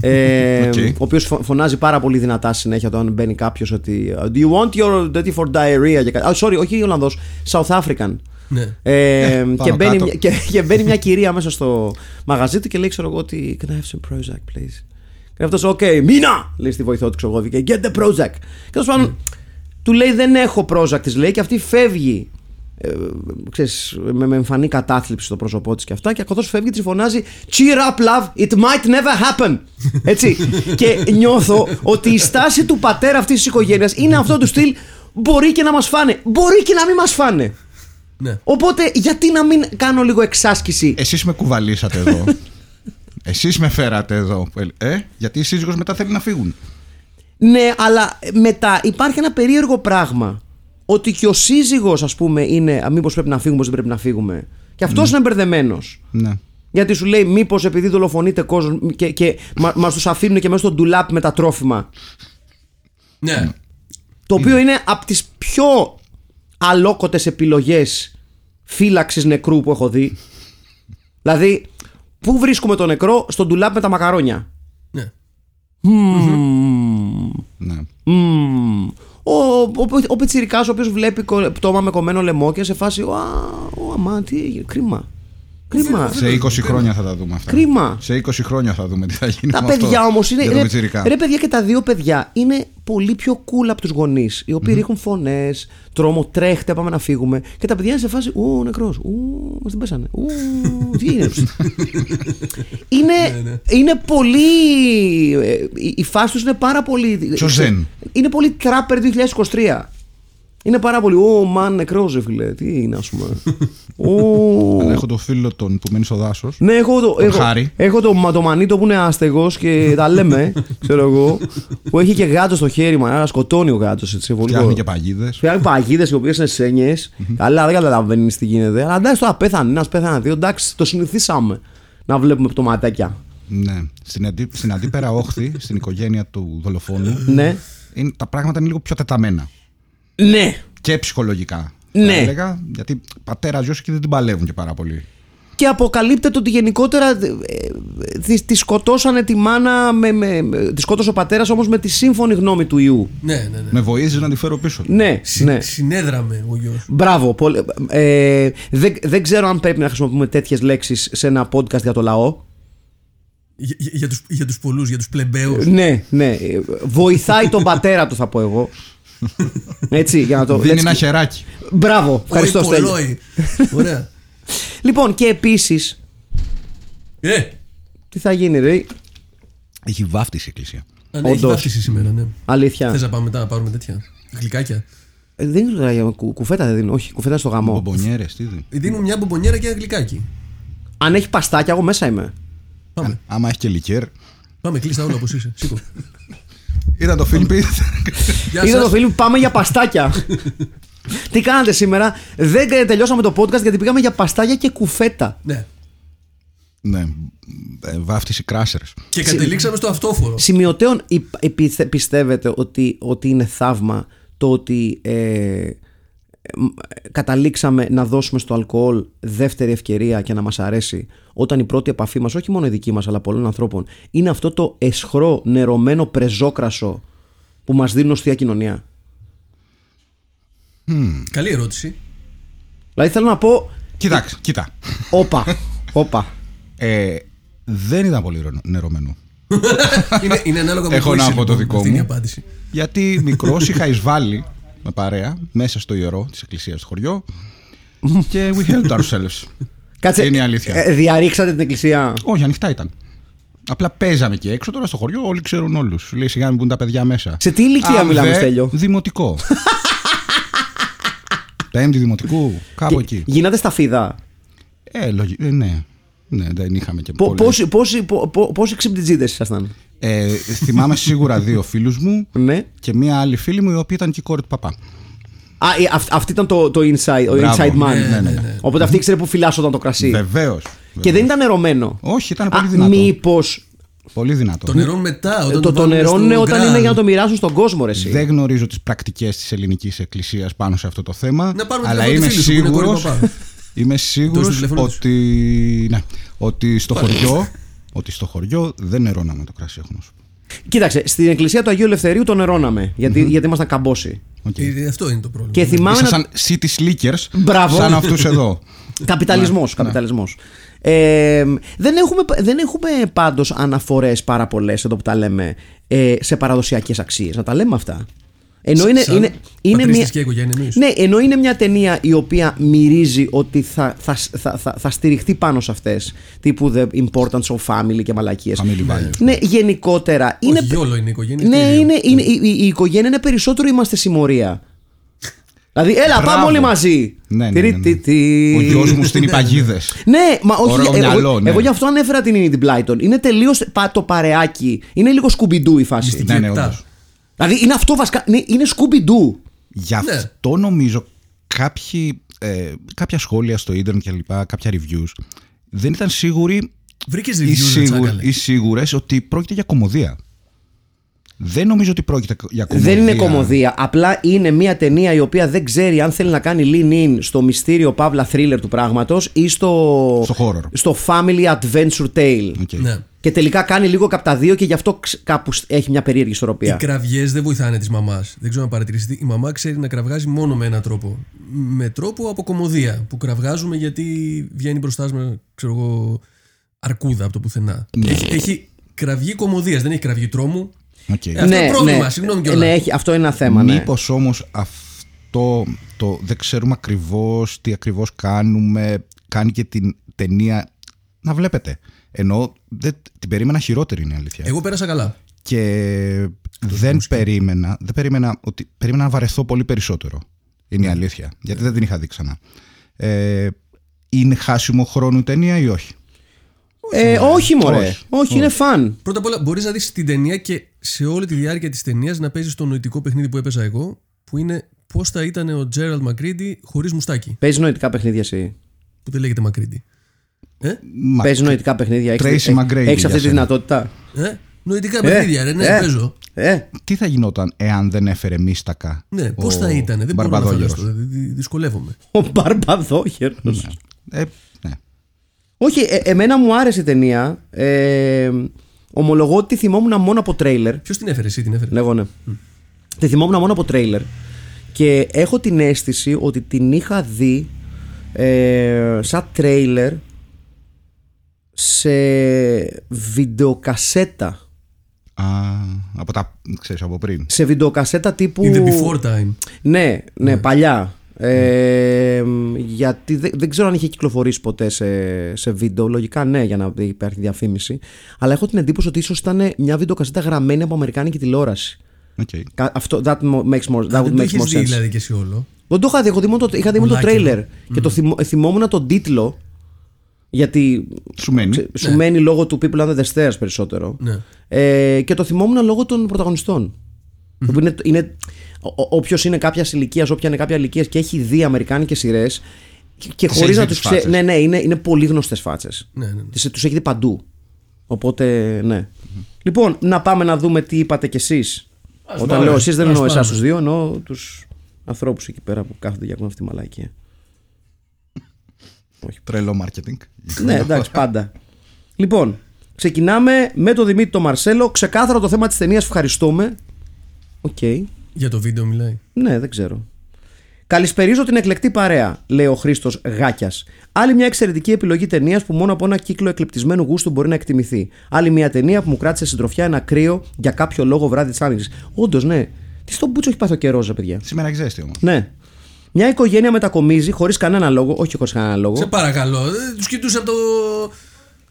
ε, Οκ. Ο οποίος φωνάζει πάρα πολύ δυνατά συνέχεια όταν μπαίνει κάποιος ότι. Do you want your dirty for diarrhea? Και κα- Α, sorry, όχι Ολλανδός, South African. Ναι. Ε, και, πάνω μπαίνει, κάτω. μια- και, και μπαίνει μια κυρία μέσα στο μαγαζί του και λέει: Ξέρω εγώ ότι. Can I have some Prozac, please? Και αυτός, OK, Μίνα! Λέει στη βοηθό του, ξέρω εγώ, και get the Prozac. Και τέλος πάντων, του λέει: Δεν έχω Prozac, της λέει, και αυτή φεύγει. Ε, ξέρεις, με, με εμφανή κατάθλιψη στο πρόσωπό της και αυτά. Και καθώ φεύγει, της φωνάζει Cheer up, love, it might never happen. Έτσι. και νιώθω ότι η στάση του πατέρα αυτής της οικογένειας είναι αυτό του στυλ. Μπορεί και να μας φάνε. Μπορεί και να μην μας φάνε. ναι. Οπότε γιατί να μην κάνω λίγο εξάσκηση; Εσείς με κουβαλήσατε εδώ. Εσείς με φέρατε εδώ. Ε, γιατί η σύζυγος μετά θέλει να φύγουν. Ναι, αλλά μετά υπάρχει ένα περίεργο πράγμα. Ότι και ο σύζυγος ας πούμε είναι μήπως πρέπει να φύγουμε, πώς δεν πρέπει να φύγουμε. Και αυτός είναι μπερδεμένος. Ναι. Γιατί σου λέει μήπως επειδή δολοφονείται κόσμος και, και μα, μας τους αφήνουν και μέσα στο ντουλάπ με τα τρόφιμα. ναι. Το οποίο είναι από τις πιο αλόκοτες επιλογές φύλαξης νεκρού που έχω δει. δηλαδή, πού βρίσκουμε το νεκρό στο ντουλάπ με τα μακαρόνια. ναι. ναι. Μμμ. Ο, ο, ο Πιτσιρικάς ο οποίος βλέπει κο- πτώμα με κομμένο λαιμό και σε φάση «Α, ο, αμά, τι έγινε, κρίμα. Κρίμα. Σε 20 χρόνια θα τα δούμε αυτά. Κρίμα. Σε 20 χρόνια θα δούμε τι θα γίνει. Τα με αυτό παιδιά όμως είναι. για το Ρε, πιτσιρικά. ρε, παιδιά και τα δύο παιδιά είναι πολύ πιο cool από τους γονείς. Οι οποίοι ρίχνουν φωνές, τρόμο, τρέχτε, πάμε να φύγουμε. Και τα παιδιά είναι σε φάση. Ου, νεκρός. Ου, μας την πέσανε. Ου, τι έγινε. είναι, Ναι, είναι πολύ. ε, η- Η φάση τους είναι πάρα πολύ. Πιο zen. Είναι πολύ τράπερ 2023. Είναι πάρα πολύ. Ω, μαν νεκρός, ρε φίλε. Τι είναι, ας πούμε. Ου. Αλλά έχω το φίλο τον που μένει στο δάσος. Ναι, έχω το, έχω, Χάρη. έχω το, μα- το μανίτο που είναι άστεγος και τα λέμε, ξέρω εγώ. Που έχει και γάτο στο χέρι μου, άρα σκοτώνει ο γάτος. Φτιάχνει και παγίδες. Φτιάχνει παγίδες οι οποίες είναι σένιες. Καλά, δεν καταλαβαίνεις τι γίνεται. Αλλά εντάξει, τώρα πέθανε ένας, πέθανε δύο. Εντάξει, το συνηθίσαμε να βλέπουμε πτωματάκια. Ναι. Στην, αντί, στην αντίπερα όχθη, στην οικογένεια του δολοφόνου, Ναι. είναι, τα πράγματα είναι λίγο πιο τεταμένα. Ναι. Και ψυχολογικά. Ναι. Θα έλεγα, γιατί πατέρα γιο και δεν την παλεύουν και πάρα πολύ. Και αποκαλύπτεται ότι γενικότερα ε, ε, τη, τη σκοτώσανε τη μάνα. Με, με, με- τη σκότωσε ο πατέρας όμως με τη σύμφωνη γνώμη του ιού. Ναι, ναι, ναι. Με βοήθησε να τη φέρω πίσω. Ναι, Συ- ναι. Συνέδραμε ο γιος. Μπράβο. πολύ- ε, δεν, δεν ξέρω αν πρέπει να χρησιμοποιούμε τέτοιες λέξεις σε ένα podcast για το λαό. Για, για, για, τους, για τους πολλούς, για τους πλεμπαίους. Ναι, ναι. ε, Βοηθάει τον πατέρα του, θα πω εγώ. Έτσι, για να το. Δίνει let's- ένα χεράκι. Μπράβο. Ευχαριστώ, Όι, Στέλιο. πολλόι. Ωραία. Λοιπόν, και επίση, Ε, τι θα γίνει, ρε; Έχει βάφτιση η εκκλησία. αν έχει Όντως. βάφτιση σήμερα, ναι. Αλήθεια. Θες να πάμε μετά να πάρουμε τέτοια γλυκάκια; Ε, δεν ξέρω, για κου- κουφέτα δεν δίνω. Όχι, κουφέτα στο γαμό. Μπομπονιέρες, τι δίνει; Δίνουμε μια μπομπονιέρα και ένα γλυκάκι. Αν έχει παστάκια, εγώ μέσα είμαι. Πάμε. Άμα έχει και λικέρ. Πάμε, κλείστα όλα όπως είσαι. Σήκω. Ήταν το Φίλιππι. Γεια Είδα σας. το φίλο, πάμε για παστάκια. Τι κάνατε σήμερα; Δεν τε- τελειώσαμε το podcast γιατί πήγαμε για παστάγια και κουφέτα. Ναι. Ναι. Ε, Βάφτιση κράσερς. Και καταλήξαμε στο αυτόφορο. Σημειωτέων υπ- επιθε- πιστεύετε ότι, ότι είναι θαύμα το ότι ε, μ, καταλήξαμε να δώσουμε στο αλκοόλ δεύτερη ευκαιρία και να μας αρέσει όταν η πρώτη επαφή μας, όχι μόνο η δική μας αλλά πολλών ανθρώπων, είναι αυτό το εσχρό, νερωμένο πρεζόκρασο που μας δίνουν ως θεία κοινωνία. Καλή ερώτηση. Δηλαδή θέλω να πω, Κοιτάξτε, κοίτα. όπα, όπα. Ε, δεν ήταν πολύ ρο- νερωμένο. είναι, είναι ανάλογα με Έχω πού να είσαι, πω το λοιπόν, δικό αυτή είναι η μου. απάντηση. Γιατί μικρός είχα εισβάλει με παρέα μέσα στο ιερό της εκκλησίας στο χωριό. και we helped ourselves. Κάτσε, Είναι η αλήθεια. ε, διαρρήξατε την εκκλησία; Όχι, ανοιχτά ήταν. Απλά παίζαμε και έξω τώρα στο χωριό, όλοι ξέρουν όλους. Λέει σιγά μην μπουν τα παιδιά μέσα. Σε τι ηλικία Αν μιλάμε, δε, Στέλιο; Δημοτικό. Πέμπτη δημοτικού, κάπου εκεί. Γίνατε στα φίδα. Ε, λογι... ε, ναι. Ναι, δεν είχαμε και Πο- πολλές. Πόσοι, πόσοι, πο- πο- πόσοι ξυπνητζίδες ήσασταν; Ε, θυμάμαι σίγουρα δύο φίλους μου Ναι. και μία άλλη φίλη μου η οποία ήταν και η κόρη του παπά. Α, ε, αυ- αυτή ήταν το, το inside, ο Μπράβο. inside man. Ναι, ναι, ναι, ναι. Οπότε αυτή ήξερε που φυλάσσονταν το κρασί. Βεβαίως. Και δεν ήταν νερωμένο. Όχι, ήταν Α, πολύ δυνατό. μήπως Πολύ δυνατό. Το νερό μετά, όταν το, το βάλουμε νερό στο είναι όταν γκραν. είναι για να το μοιράσουν στον κόσμο, ρε, εσύ. Δεν γνωρίζω τις πρακτικές της ελληνικής εκκλησίας πάνω σε αυτό το θέμα. Να πάρουμε αλλά τηλέφωνο είμαι τη φίλη σου που είναι κόρη σίγουρο. παπά. Είμαι σίγουρο Δώσε το τηλέφωνο της. ότι, ναι, ότι στο χωριό. Ότι στο χωριό δεν νερώναμε το κρασί, έχω να σου πω. Κοίταξε, στην εκκλησία του Αγίου Ελευθερίου το νερώναμε. Γιατί, γιατί ήμασταν καμπόσοι. Οκ. Ε, Αυτό είναι το πρόβλημα. Και θυμάμαι να, Ήσασταν city slickers Μπράβο. σαν αυτούς εδώ. Καπιταλισμός, Ναι, καπιταλισμός. Ε, δεν, έχουμε, δεν έχουμε πάντως αναφορές πάρα πολλές εδώ που τα λέμε ε, σε παραδοσιακές αξίες. Να τα λέμε αυτά. Ενώ είναι, Σαν είναι, είναι μια, πατρίστης και οικογένεια εννοείς. ναι, ενώ είναι μια ταινία η οποία μυρίζει ότι θα, θα, θα, θα, θα στηριχτεί πάνω σε αυτές τύπου The Importance of Family και μαλακίες. Family values. Ναι, γενικότερα. Όχι, είναι, γιόλο είναι η οικογένεια. ναι, τι δύο. είναι, είναι, η, η- η οικογένεια είναι περισσότερο είμαστε συμμορία. Δηλαδή, έλα, Μπράβο. πάμε όλοι μαζί. Ναι, ναι, ναι, ναι. Τυρι-τι-τι. Ο γιος μου στην υπαγίδες. Ναι, μα όχι. Ωραίο εγώ, μυαλό, ναι. εγώ γι' αυτό ανέφερα την Enid Blyton. Είναι τελείως το παρεάκι. Είναι λίγο Scooby Doo η φάση. Μυστική. ναι, ναι, επτά. όντως. Δηλαδή είναι αυτό βασικά. Είναι, είναι Scooby Doo. Γι' Ναι. αυτό νομίζω κάποιοι, ε, κάποια σχόλια στο ίντερνετ και λοιπά, κάποια reviews, δεν ήταν σίγουροι Βρήκες ή, reviews, ρε σίγουροι, τσάκαλες. ή σίγουρες ότι πρόκειται για κωμωδία. Δεν νομίζω ότι πρόκειται για κωμωδία. Δεν είναι κωμωδία. Απλά είναι μια ταινία η οποία δεν ξέρει αν θέλει να κάνει lean in στο μυστήριο παύλα thriller του πράγματος ή στο, Στο horror. στο family adventure tale. OK. Ναι. Και τελικά κάνει λίγο κάπου τα δύο και γι' αυτό ξ- κάπου σ- έχει μια περίεργη Οι ισορροπία. κραυγές δεν βοηθάνε της μαμάς. Δεν ξέρω αν παρατηρήσετε. Η μαμά ξέρει να κραυγάζει μόνο με έναν τρόπο. Με τρόπο από κωμωδία. Που κραυγάζουμε γιατί βγαίνει μπροστά μας, ξέρω εγώ, αρκούδα από το πουθενά. Ναι. Έχει, έχει κραυγή κωμωδίας, δεν έχει κραυγή τρόμου. Οκ. Ε, αυτό είναι πρόβλημα, συγγνώμη κιόλας. ναι, έχει, αυτό είναι ένα θέμα. Ναι. Μήπως όμως αυτό το δεν ξέρουμε ακριβώς τι ακριβώς κάνουμε κάνει και την ταινία να βλέπετε. Ενώ δεν, την περίμενα χειρότερη είναι η αλήθεια. Εγώ πέρασα καλά. Και δεν περίμενα, δεν περίμενα ότι περίμενα να βαρεθώ πολύ περισσότερο. Είναι η αλήθεια. Γιατί δεν την είχα δει ξανά. Ε, είναι χάσιμο χρόνο η ταινία ή όχι; Ε, όχι, μωρέ. Όχι, Όχι. είναι φαν. Πρώτα απ' όλα, μπορείς να δεις την ταινία και σε όλη τη διάρκεια της ταινίας να παίζεις το νοητικό παιχνίδι που έπαιζα εγώ, που είναι πώς θα ήταν ο Τζέραλντ Μακρίντι χωρίς μουστάκι. Παίζεις νοητικά παιχνίδια εσύ; Που δεν λέγεται Μακρίντι. Ε, Μα, Παίζεις νοητικά παιχνίδια; Tracy Έχεις, McGrady έχεις για αυτή τη σένα. δυνατότητα; ε, νοητικά παιχνίδια, ρε, ναι, ε, παίζω. Ε, Τι θα γινόταν εάν δεν έφερε μίστακα. Ναι, ο πώς θα ήταν, δεν μπορώ να Μπαρμπαδόγερος. φανταστώ. δυ- δυ- Δυσκολεύομαι. ο Μπαρμπαδόγερος. Ε, ναι. Όχι, ε, εμένα μου άρεσε η ταινία. Ε, ομολογώ ότι τη θυμόμουν μόνο από τρέιλερ. Ποιος την έφερε, εσύ την έφερε; Ναι, εγώ ναι. Τη θυμόμουν μόνο από τρέιλερ. Και έχω την αίσθηση ότι την είχα δει ε, σαν τρέιλερ σε βιντεοκασέτα. Α, από τα. ξέρεις, από πριν. Σε βιντεοκασέτα τύπου. In the before time. Ναι, ναι, παλιά. Ε, γιατί δεν, δεν ξέρω αν είχε κυκλοφορήσει ποτέ σε, σε βίντεο. Λογικά ναι, για να υπάρχει διαφήμιση. Αλλά έχω την εντύπωση ότι ίσως ήταν μια βιντεοκασέτα γραμμένη από Αμερικάνικη τηλεόραση. Okay. Κα- Αυτό, that mo- makes more, that Δεν would το make έχεις more δει sense. δηλαδή και εσύ όλο. Δεν το είχα δει, εγώ δει μόνο το, είχα δει μόνο το Πουλάκι τρέιλερ. εδώ. Και το θυμό, θυμόμουν τον τίτλο. Γιατί Σου μένει. ξε- σου μένει λόγω του People Under the Stairs περισσότερο. Ναι. Ε, και το θυμόμουν λόγω των πρωταγωνιστών. Είναι, είναι, Όποιος είναι κάποιας ηλικίας, όποια είναι κάποια ηλικίας και έχει δει Αμερικάνικες σειρές και, και Τις χωρί έχει να δει του τις ξέρει. φάτσες. Ναι, ναι, είναι, είναι πολύ γνωστές φάτσες. Ναι, ναι, ναι. Τους έχει δει παντού. Οπότε, ναι. Λοιπόν, να πάμε να δούμε τι είπατε κι εσείς. Όταν πάμε. λέω εσείς, δεν Ας εννοώ εσάς πάμε. τους δύο, εννοώ τους ανθρώπους εκεί πέρα που κάθονται για ακούνε αυτή τη μαλακία. Τρελό marketing. ναι, εντάξει, πάντα. Λοιπόν, ξεκινάμε με τον Δημήτρη τον Μαρσέλο. Ξεκάθαρο το θέμα της ταινίας. Ευχαριστούμε. Οκ. Για το βίντεο μιλάει. Ναι, δεν ξέρω. Καλησπερίζω την εκλεκτή παρέα, λέει ο Χρήστος Γάκιας. Άλλη μια εξαιρετική επιλογή ταινίας που μόνο από ένα κύκλο εκλεπτισμένου γούστου μπορεί να εκτιμηθεί. Άλλη μια ταινία που μου κράτησε συντροφιά ένα κρύο για κάποιο λόγο βράδυ της άνοιξης. Όντως, ναι. Τι στον Μπούτσο έχει πάθει ο καιρός, ρε παιδιά. Σήμερα έχει ζέστη όμως. Ναι. Μια οικογένεια μετακομίζει χωρίς κανένα λόγο, όχι χωρίς κανένα λόγο, Σε παρακαλώ. Τους κοιτούσε από το.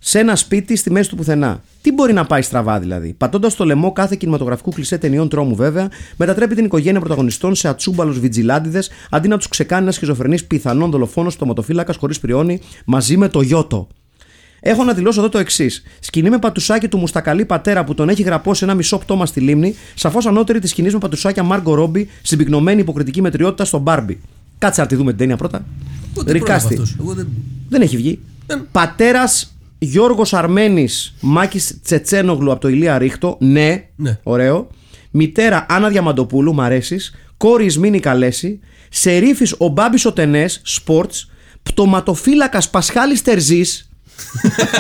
Σε ένα σπίτι στη μέση του πουθενά. Τι μπορεί να πάει στραβά δηλαδή; Πατώντας το λαιμό κάθε κινηματογραφικού κλισέ ταινιών τρόμου βέβαια, μετατρέπει την οικογένεια πρωταγωνιστών σε ατσούμπαλους βιτζιλάντιδες αντί να τους ξεκάνει ένας σχιζοφρενής πιθανόν δολοφόνος στοματοφύλακας χωρίς πριόνι μαζί με το Γιώτο. Έχω να δηλώσω εδώ το εξής. Σκηνή με πατουσάκι του μουστακαλή πατέρα που τον έχει γραπώσει ένα μισό πτώμα στη λίμνη, σαφώς ανώτερη της σκηνής με πατουσάκια Μάργκο Ρόμπι, συμπυκνωμένη υποκριτική μετριότητα στον Μπάρμπι. Κάτσε να τη δούμε την ταινία πρώτα. Πότε Ρικάστη. πρόλαβα αυτός. Εγώ δεν. Δεν έχει βγει. Δεν- Πατέρας Γιώργος Αρμένης Μάκης Τσετσένογλου από το Ηλία Ρίχτο. Ναι, Ναι. ωραίο. Μητέρα Άννα Διαμαντοπούλου, μ' αρέσεις. Κόρης Ισμήνη Καλέση. Σερίφης ο Μπάμπης ο Τενές, σπορτς. Πτωματοφύλακας Πασχάλης Τερζής.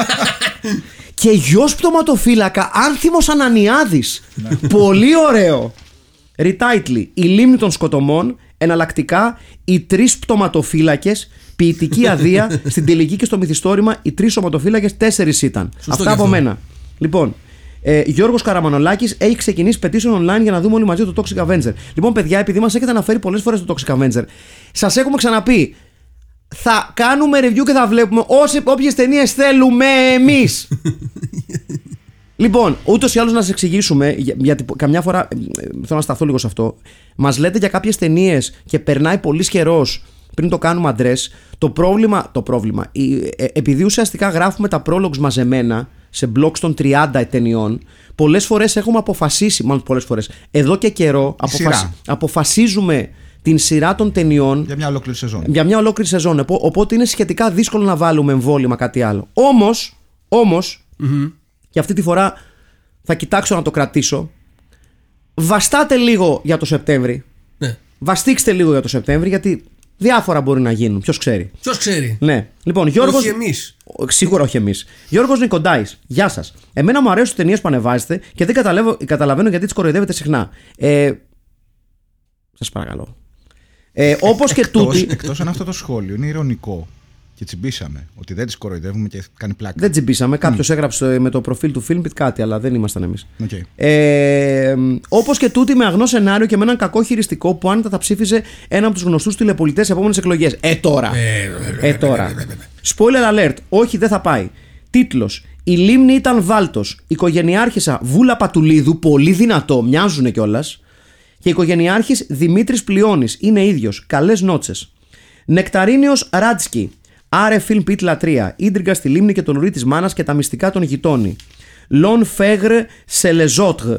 και γιος πτωματοφύλακα Άνθιμο Ανανιάδης. Πολύ ωραίο. Ριτάιτλι, η λίμνη των σκοτωμών, εναλλακτικά οι τρεις πτωματοφύλακες, ποιητική αδεία, στην τελική και στο μυθιστόρημα οι τρεις σωματοφύλακες, τέσσερις ήταν. Σωστό Αυτά και από αυτό. μένα. Λοιπόν, ε, Γιώργος Καραμανολάκης έχει ξεκινήσει petition online για να δούμε όλοι μαζί το Toxic Avenger. Λοιπόν, παιδιά, επειδή μας έχετε αναφέρει πολλές φορές το Toxic Avenger, σας έχουμε ξαναπεί. Θα κάνουμε review και θα βλέπουμε όποιες ταινίες θέλουμε εμείς. Λοιπόν, ούτως ή άλλως να σας εξηγήσουμε, για- γιατί καμιά φορά ε, ε, θέλω να σταθώ λίγο σε αυτό. Μας λέτε για κάποιες ταινίες και περνάει πολύ καιρός πριν το κάνουμε αντρέ. Το πρόβλημα, το πρόβλημα η- ε, επειδή ουσιαστικά γράφουμε τα prologues μαζεμένα σε blogs των 30 ταινιών, πολλές φορές έχουμε αποφασίσει, μάλλον πολλές φορές, εδώ και καιρό σειρά. αποφασίζουμε την σειρά των ταινιών Για μια ολόκληρη σεζόν. για μια ολόκληρη σεζόν. Οπό- Οπότε είναι σχετικά δύσκολο να βάλουμε εμβόλυμα κάτι άλλο. Όμως, όμως, και αυτή τη φορά θα κοιτάξω να το κρατήσω. Βαστάτε λίγο για το Σεπτέμβρη. Ναι. Βαστίξτε λίγο για το Σεπτέμβρη, γιατί διάφορα μπορεί να γίνουν. Ποιος ξέρει. Ποιος ξέρει. Ναι. Λοιπόν, Γιώργος... Όχι εμείς. Ο- Σίγουρα όχι εμείς. Γιώργος Νικοντάης, γεια σας. Εμένα μου αρέσουν οι ταινίες που ανεβάζετε και δεν καταλαβαίνω, καταλαβαίνω γιατί τις κοροϊδεύετε συχνά. Ε, Σας παρακαλώ. Ε, Όπως και Εκτός, τούτη. εκτός αν αυτό το σχόλιο είναι ειρωνικό και τσιμπήσαμε ότι δεν τις κοροϊδεύουμε και κάνει πλάκα. Δεν τσιμπήσαμε. Κάποιος έγραψε με το προφίλ του Filmbit κάτι, αλλά δεν ήμασταν εμείς. Οκ. Ε, Όπως και τούτη με αγνό σενάριο και με έναν κακό χειριστικό που άνετα θα ψήφιζε ένα από τους γνωστούς τηλεπωλητές σε επόμενες εκλογές. Ε, τώρα. Ε, τώρα. Spoiler alert. Όχι, δεν θα πάει. Τίτλος. Η λίμνη ήταν βάλτος. Οικογενειάρχισσα Βούλα Πατουλίδου. Πολύ δυνατό. Μοιάζουν κιόλας. Και οικογενειάρχης Δημήτρης Πλειώνης. Είναι ίδιος. Καλές νότσες. Νεκταρίνιος Ράτσκι. Άρε Φιλμ Πιτ Λατρεία. Ίντριγκα στη λίμνη και το λουρί της μάνας και τα μυστικά των γειτόνι. Λον Φέγρ Σελεζότγ.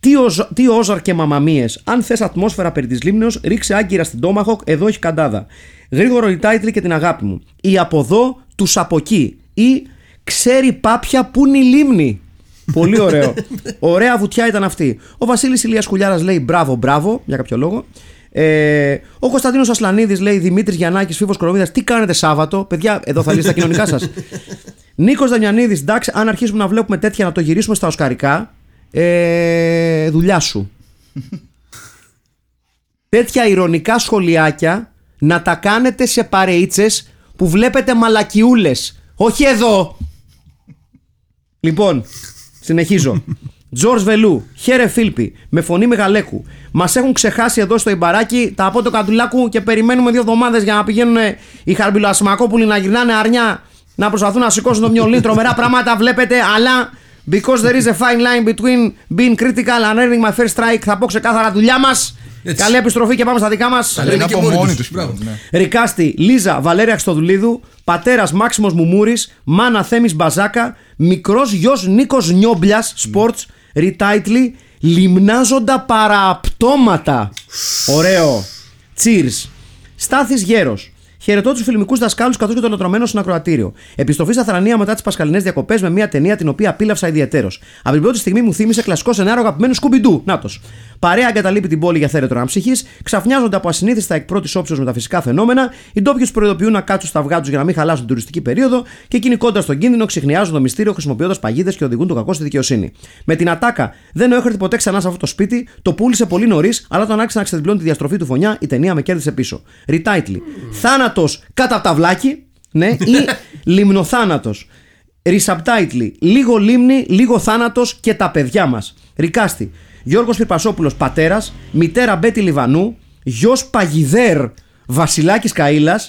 Τι, οζ, τι όζαρ και μαμαμίες. Αν θες ατμόσφαιρα περί της λίμνεως, ρίξε άγκυρα στην Τόμαχοκ, εδώ έχει καντάδα. Γρήγορο ρητάιτλι και την αγάπη μου. Ή από εδώ, τους από εκεί. Ή ξέρει πάπια που είναι η λίμνη. Πολύ ωραίο. Ωραία βουτιά ήταν αυτή. Ο Βασίλης Ηλίας Κουλιάρα λέει μπράβο, μπράβο, για κάποιο λόγο. Ε, ο Κωνσταντίνος Ασλανίδης λέει Δημήτρης Γιαννάκης, Φίβος Κοροβίδα, τι κάνετε Σάββατο; Παιδιά, εδώ θα λύσει τα κοινωνικά σας. Νίκος Δανιανίδη, εντάξει, αν αρχίσουμε να βλέπουμε τέτοια να το γυρίσουμε στα Οσκαρικά, ε, δουλειά σου. τέτοια ηρωνικά σχολιάκια να τα κάνετε σε παρεΐτσες που βλέπετε μαλακιούλες. Όχι εδώ. Λοιπόν, συνεχίζω. Τζορτ Βελού, χαίρε Φίλπη, με φωνή Μεγαλέκου. Μας έχουν ξεχάσει εδώ στο Ιμπαράκι τα από το Καντουλάκου και περιμένουμε δύο εβδομάδες για να πηγαίνουν οι Χαρμπιλοασμακόπουλοι να γυρνάνε αρνιά, να προσπαθούν να σηκώσουν το μυαλί. Τρομερά πράγματα βλέπετε, αλλά because there is a fine line between being critical and earning my first strike, θα πω ξεκάθαρα δουλειά μας. Έτσι. Καλή επιστροφή και πάμε στα δικά μας. Τα λένε είναι και από μόνοι μόνοι τους. τους Μπράβο. πλέον, ναι. Ρικάστη, Λίζα, Βαλέρια Χρυστοδουλίδου, πατέρας Μάξιμος Μουμούρης, μάνα Θέμης Μπαζάκα, μικρός γιος Νίκος Νιόμπλιας, sports, ριτάιτλι, Λιμνάζοντα παραπτώματα. Ωραίο. Cheers. Στάθης Γέρος. Χαιρετώ τους φιλμικούς δασκάλους καθώς και το λατρωμένο στην ακροατήριο. Επιστροφή στα θρανία μετά τις πασχαλινές διακοπές με μια ταινία την οποία απίλαυσα ιδιαίτερω. Από την πρώτη στιγμή μου θύμισε κλασικό σενάριο αγαπημένου Σκουμπιντού. Νάτος. Παρέα εγκαταλείπει την πόλη για θέρετρο ανψυχή, ξαφνιάζονται από ασυνήθιστα εκ πρώτης όψεως με τα φυσικά φαινόμενα, οι ντόπιους προειδοποιούν να κάτσουν στα αυγά τους για να μην χαλάσουν την τουριστική περίοδο και εκείνοι κόντρα στον κίνδυνο ξεχνιάζουν το μυστήριο χρησιμοποιώντας παγίδες και οδηγούν το κακό στη δικαιοσύνη. Με την ατάκα δεν έχω έρθει ποτέ ξανά σε αυτό το σπίτι, το πούλησε πολύ νωρίς, αλλά όταν άρχισε να ξεδιπλώνει τη διαστροφή του φωνιά, η ταινία με κέρδισε πίσω. Ριτάιτλι. Θάνατος κατά ταυλάκι, ναι, ή λιμνοθάνατος. Resubtitle. Λίγο λίμνη, λίγο θάνατος και τα παιδιά μας. Ρικάστη. Γιώργος Πυρπασόπουλο πατέρας, μητέρα Μπέτη Λιβανού, γιος Παγιδέρ Βασιλάκης Καήλα,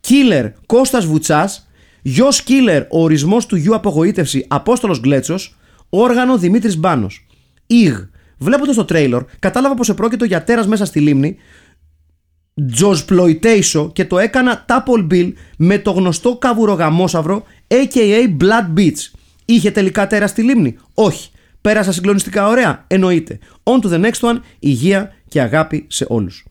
Κίλερ Κώστας Βουτσάς, γιος Κίλερ ο ορισμός του γιου απογοήτευση Απόστολος Γκλέτσος, όργανο Δημήτρης Μπάνος. Ιγ. Βλέποντας το τρέιλορ, κατάλαβα πως επρόκειτο για τέρας μέσα στη λίμνη, Τζοσπλοϊτέισο και το έκανα Tupple Bill με το γνωστό καβουρογαμόσαυρο aka Blood Beach. Είχε τελικά τέρα στη λίμνη; Όχι. Πέρασα συγκλονιστικά ωραία. Εννοείται. On to the next one. Υγεία και αγάπη σε όλους.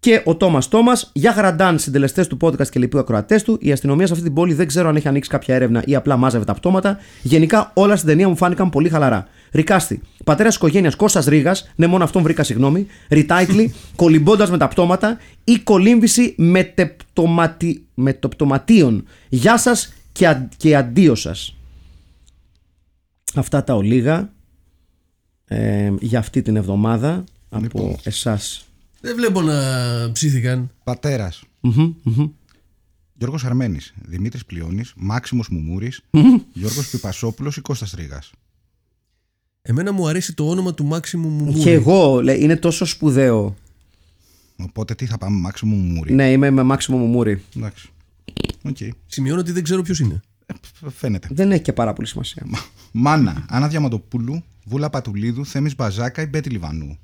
Και ο Τόμας Τόμας, για χαραντάν συντελεστές του podcast και λοιπού ακροατές του. Η αστυνομία σε αυτή την πόλη δεν ξέρω αν έχει ανοίξει κάποια έρευνα ή απλά μάζευε τα πτώματα. Γενικά όλα στην ταινία μου φάνηκαν πολύ χαλαρά. Ρικάστη, πατέρας οικογένειας Κώστας Ρίγα, ναι, μόνο αυτόν βρήκα, συγγνώμη. Ριτάιτλι, κολυμπώντας με τα πτώματα ή κολύμβηση μετεπτοματι... μετοπτωματίων. Γεια σας και, α... και αντίο σας. Αυτά τα ολίγα ε, για αυτή την εβδομάδα από Λοιπόν. εσάς. Δεν βλέπω να ψήθηκαν. Πατέρας. Γιώργος Αρμένης, Δημήτρης Πλειώνης, Μάξιμος Μουμούρης, Γιώργος Πιπασόπουλος ή Κώστας Ρήγας. Εμένα μου αρέσει το όνομα του Μάξιμου Μουμούρη. Και εγώ, λέει, είναι τόσο σπουδαίο. Οπότε τι θα πάμε, Μάξιμο Μουμούρη; Ναι, είμαι με Μάξιμο Μουμούρη. Εντάξει. Οκ. Σημειώνω ότι δεν ξέρω ποιος είναι. Ε, φ- φαίνεται. Δεν έχει και πάρα πολύ σημασία. Μάνα, Άννα Διαμαντοπούλου, Βούλα Πατουλίδου, Θέμης Μπαζάκα ή Μπέτη Λιβανού.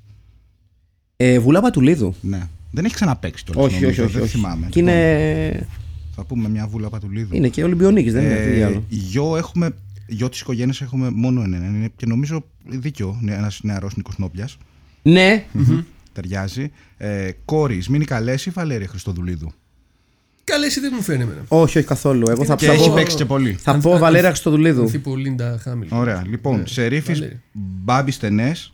Ε, Βουλά Πατουλίδου. Ναι. Δεν έχει ξαναπέξει κιόλας, Όχι, όχι, νομίζω, όχι. Δεν όχι. θυμάμαι. Και είναι, Θα πούμε μια Βούλα Πατουλίδου. είναι και Ολυμπιονίκης, δεν είναι τι Ε, άλλο. γιο έχουμε, γιο της οικογένειας έχουμε μόνο έναν. Είναι και νομίζω δίκιο, είναι ένας νεαρός Νίκος Νόπλιας. Ναι, Ταιριάζει. Ε, κόρης, Σμήνη Καλέση ή Βαλέρια Χριστοδουλίδου. Καλέ ή δεν μου φαίνεται εμένα. όχι, όχι καθόλου. Εγώ θα, Και θα έχει πω, παίξει και πολύ. θα πω Βαλέρα Χριστοδουλίδου. Θύπο Λίντα Χάμιλ. Ωραία. Λοιπόν, Ναι, Σερίφης, Βαλέρη. Μπάμπη Στενές.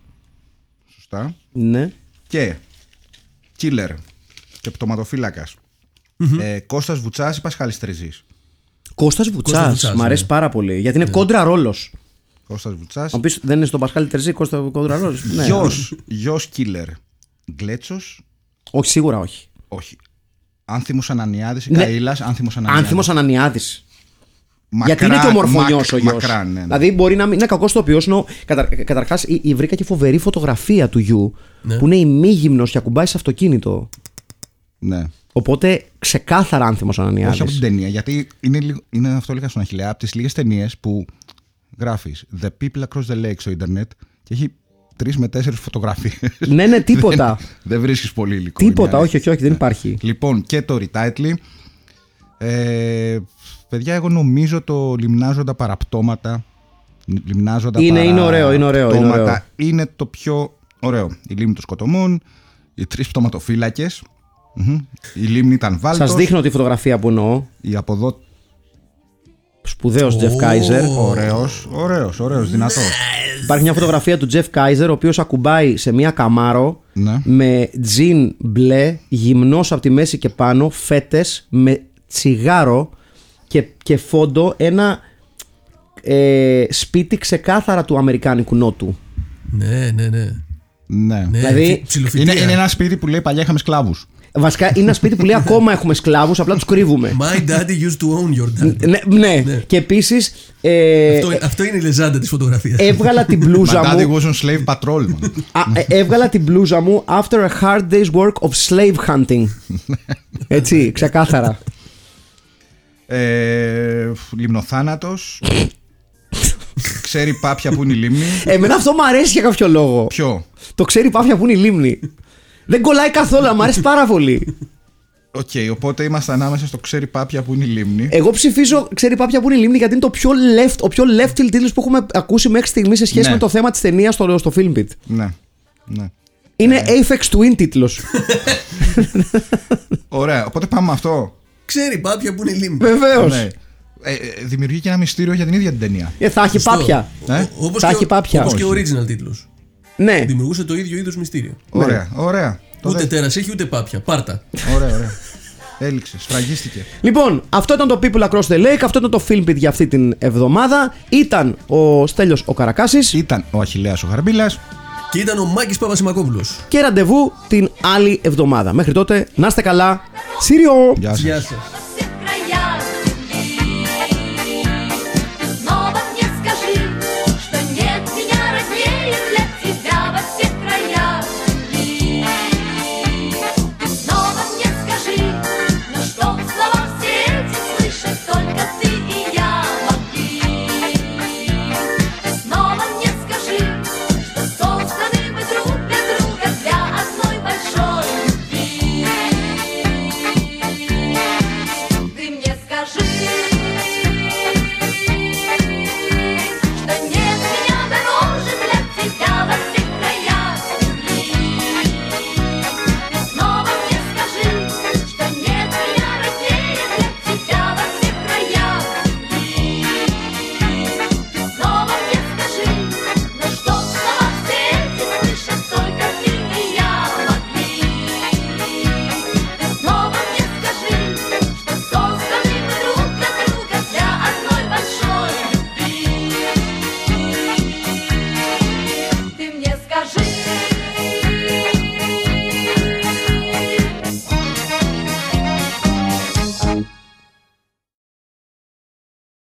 Σωστά. Ναι. Και Κίλερ και πτωματοφύλακας. Ε, Κώστας Βουτσάς ή Πασχάλης Τριζής. Κώστας Βουτσάς, Βουτσάς, μ' αρέσει ναι. πάρα πολύ. Γιατί είναι κόντρα ρόλος. Κώστας Βουτσάς. Αν πεις δεν είναι στον Πασχάλη Τερζή, Κώστα κόντρα ρόλος. Ναι. Γιος, γιος Κίλερ. Γκλέτσος. Όχι, σίγουρα όχι. Όχι. Άνθιμος Ανανιάδης ή Ναι. Καΐλας. Άνθιμος Ανανιάδης. Άνθιμος Ανανιάδης. Μακρά- Γιατί είναι και ομορφωνιό μακ- ο γιος. Μακρά, ναι, ναι. Δηλαδή μπορεί να μην είναι κακός το οποίο. Καταρ, Καταρχάς, βρήκα και φοβερή φωτογραφία του γιου Ναι. που είναι ημίγυμνο και ακουμπάει σε αυτοκίνητο. ναι. Οπότε ξεκάθαρα άνθιμος Όχι από την Ανανιάδη. ταινία, γιατί είναι, λίγο- είναι αυτό λίγα στον Αχιλέα, από τις λίγες ταινίες που γράφεις The People Across the Lake στο Ιντερνετ και έχει τρεις με τέσσερις φωτογραφίες. ναι, ναι, τίποτα. δεν βρίσκεις πολύ υλικό. είναι τίποτα, αλήθεια. όχι, όχι, όχι, δεν υπάρχει. Λοιπόν, και το retitle. Ε, παιδιά, εγώ νομίζω το λιμνάζοντα παραπτώματα. Λιμνάζοντα Είναι- είναι ωραίο, είναι ωραίο, είναι παραπτώματα ωραίο. είναι το πιο ωραίο. Η λίμνη των σκοτωμών, οι τρεις πτωματοφύλακες. Η λίμνη ήταν βάλτος. Σα δείχνω τη φωτογραφία που εννοώ. Η από εδώ Σπουδαίος Τζεφ Κάιζερ. Ωραίος, ωραίος, ωραίος, δυνατός. Υπάρχει μια φωτογραφία του Τζεφ Κάιζερ, ο οποίος ακουμπάει σε μια καμάρο Ναι. με τζιν μπλε, γυμνός από τη μέση και πάνω, φέτες, με τσιγάρο και, και φόντο ένα ε, σπίτι ξεκάθαρα του Αμερικάνικου Νότου. Ναι, ναι, ναι. Ναι. ναι Δηλαδή, ψι- ψιλοφυτεία. Είναι, είναι ένα σπίτι που λέει παλιά είχαμε σκλάβους. Βασικά είναι ένα σπίτι που λέει ακόμα έχουμε σκλάβους, απλά τους κρύβουμε. My daddy used to own your dad. ναι, ναι. και επίσης ε, αυτό, αυτό είναι η λεζάντα της φωτογραφίας. έβγαλα την My μπλούζα daddy μου. was on slave patrol, man. Α, ε, έβγαλα την μπλούζα μου after a hard day's work of slave hunting. Έτσι, ξεκάθαρα. ε, λιμνοθάνατος. Ξέρει πάπια που είναι η λίμνη. Εμένα αυτό μου αρέσει για κάποιο λόγο. Ποιο; Το ξέρει πάφια που είναι η λίμνη. Δεν κολλάει καθόλου, μου αρέσει πάρα πολύ. Οκ, οπότε είμαστε ανάμεσα στο ξέρει η πάπια που είναι η λίμνη. Εγώ ψηφίζω, ξέρει η πάπια που είναι η λίμνη, γιατί είναι το πιο left, ο πιο left field τίτλο που έχουμε ακούσει μέχρι στιγμή σε σχέση Ναι. με το θέμα της ταινίας στο, στο Filmbit. Ναι. ναι. Είναι Aphex Twin τίτλος. Ωραία, οπότε πάμε με αυτό. Ξέρει η πάπια που είναι η λίμνη. Βεβαίως. Ναι. Ε, ε, δημιουργεί και ένα μυστήριο για την ίδια την ταινία. Ε, θα έχει Σωστό. πάπια. Ε; Ο- όπως Θα και έχει ο- πάπια. Όπως και ο Όχι. original τίτλος. Ναι. Δημιουργούσε το ίδιο είδος μυστήριο. Ωραία, ωραία. Το Ούτε δε- τέρας έχει ούτε πάπια. Πάρτα. Ωραία, ωραία. Έληξε, σφραγίστηκε. Λοιπόν, αυτό ήταν το People Across the Lake, αυτό ήταν το Filmbit για αυτή την εβδομάδα. Ήταν ο Στέλιος ο Καρακάσης Ήταν ο Αχιλέας ο Χαρμπίλας. Και ήταν ο Μάκης Παπασημακόπουλος. και ραντεβού την άλλη εβδομάδα. Μέχρι τότε, να είστε καλά. Σύριο! Γεια σας. Γεια σας.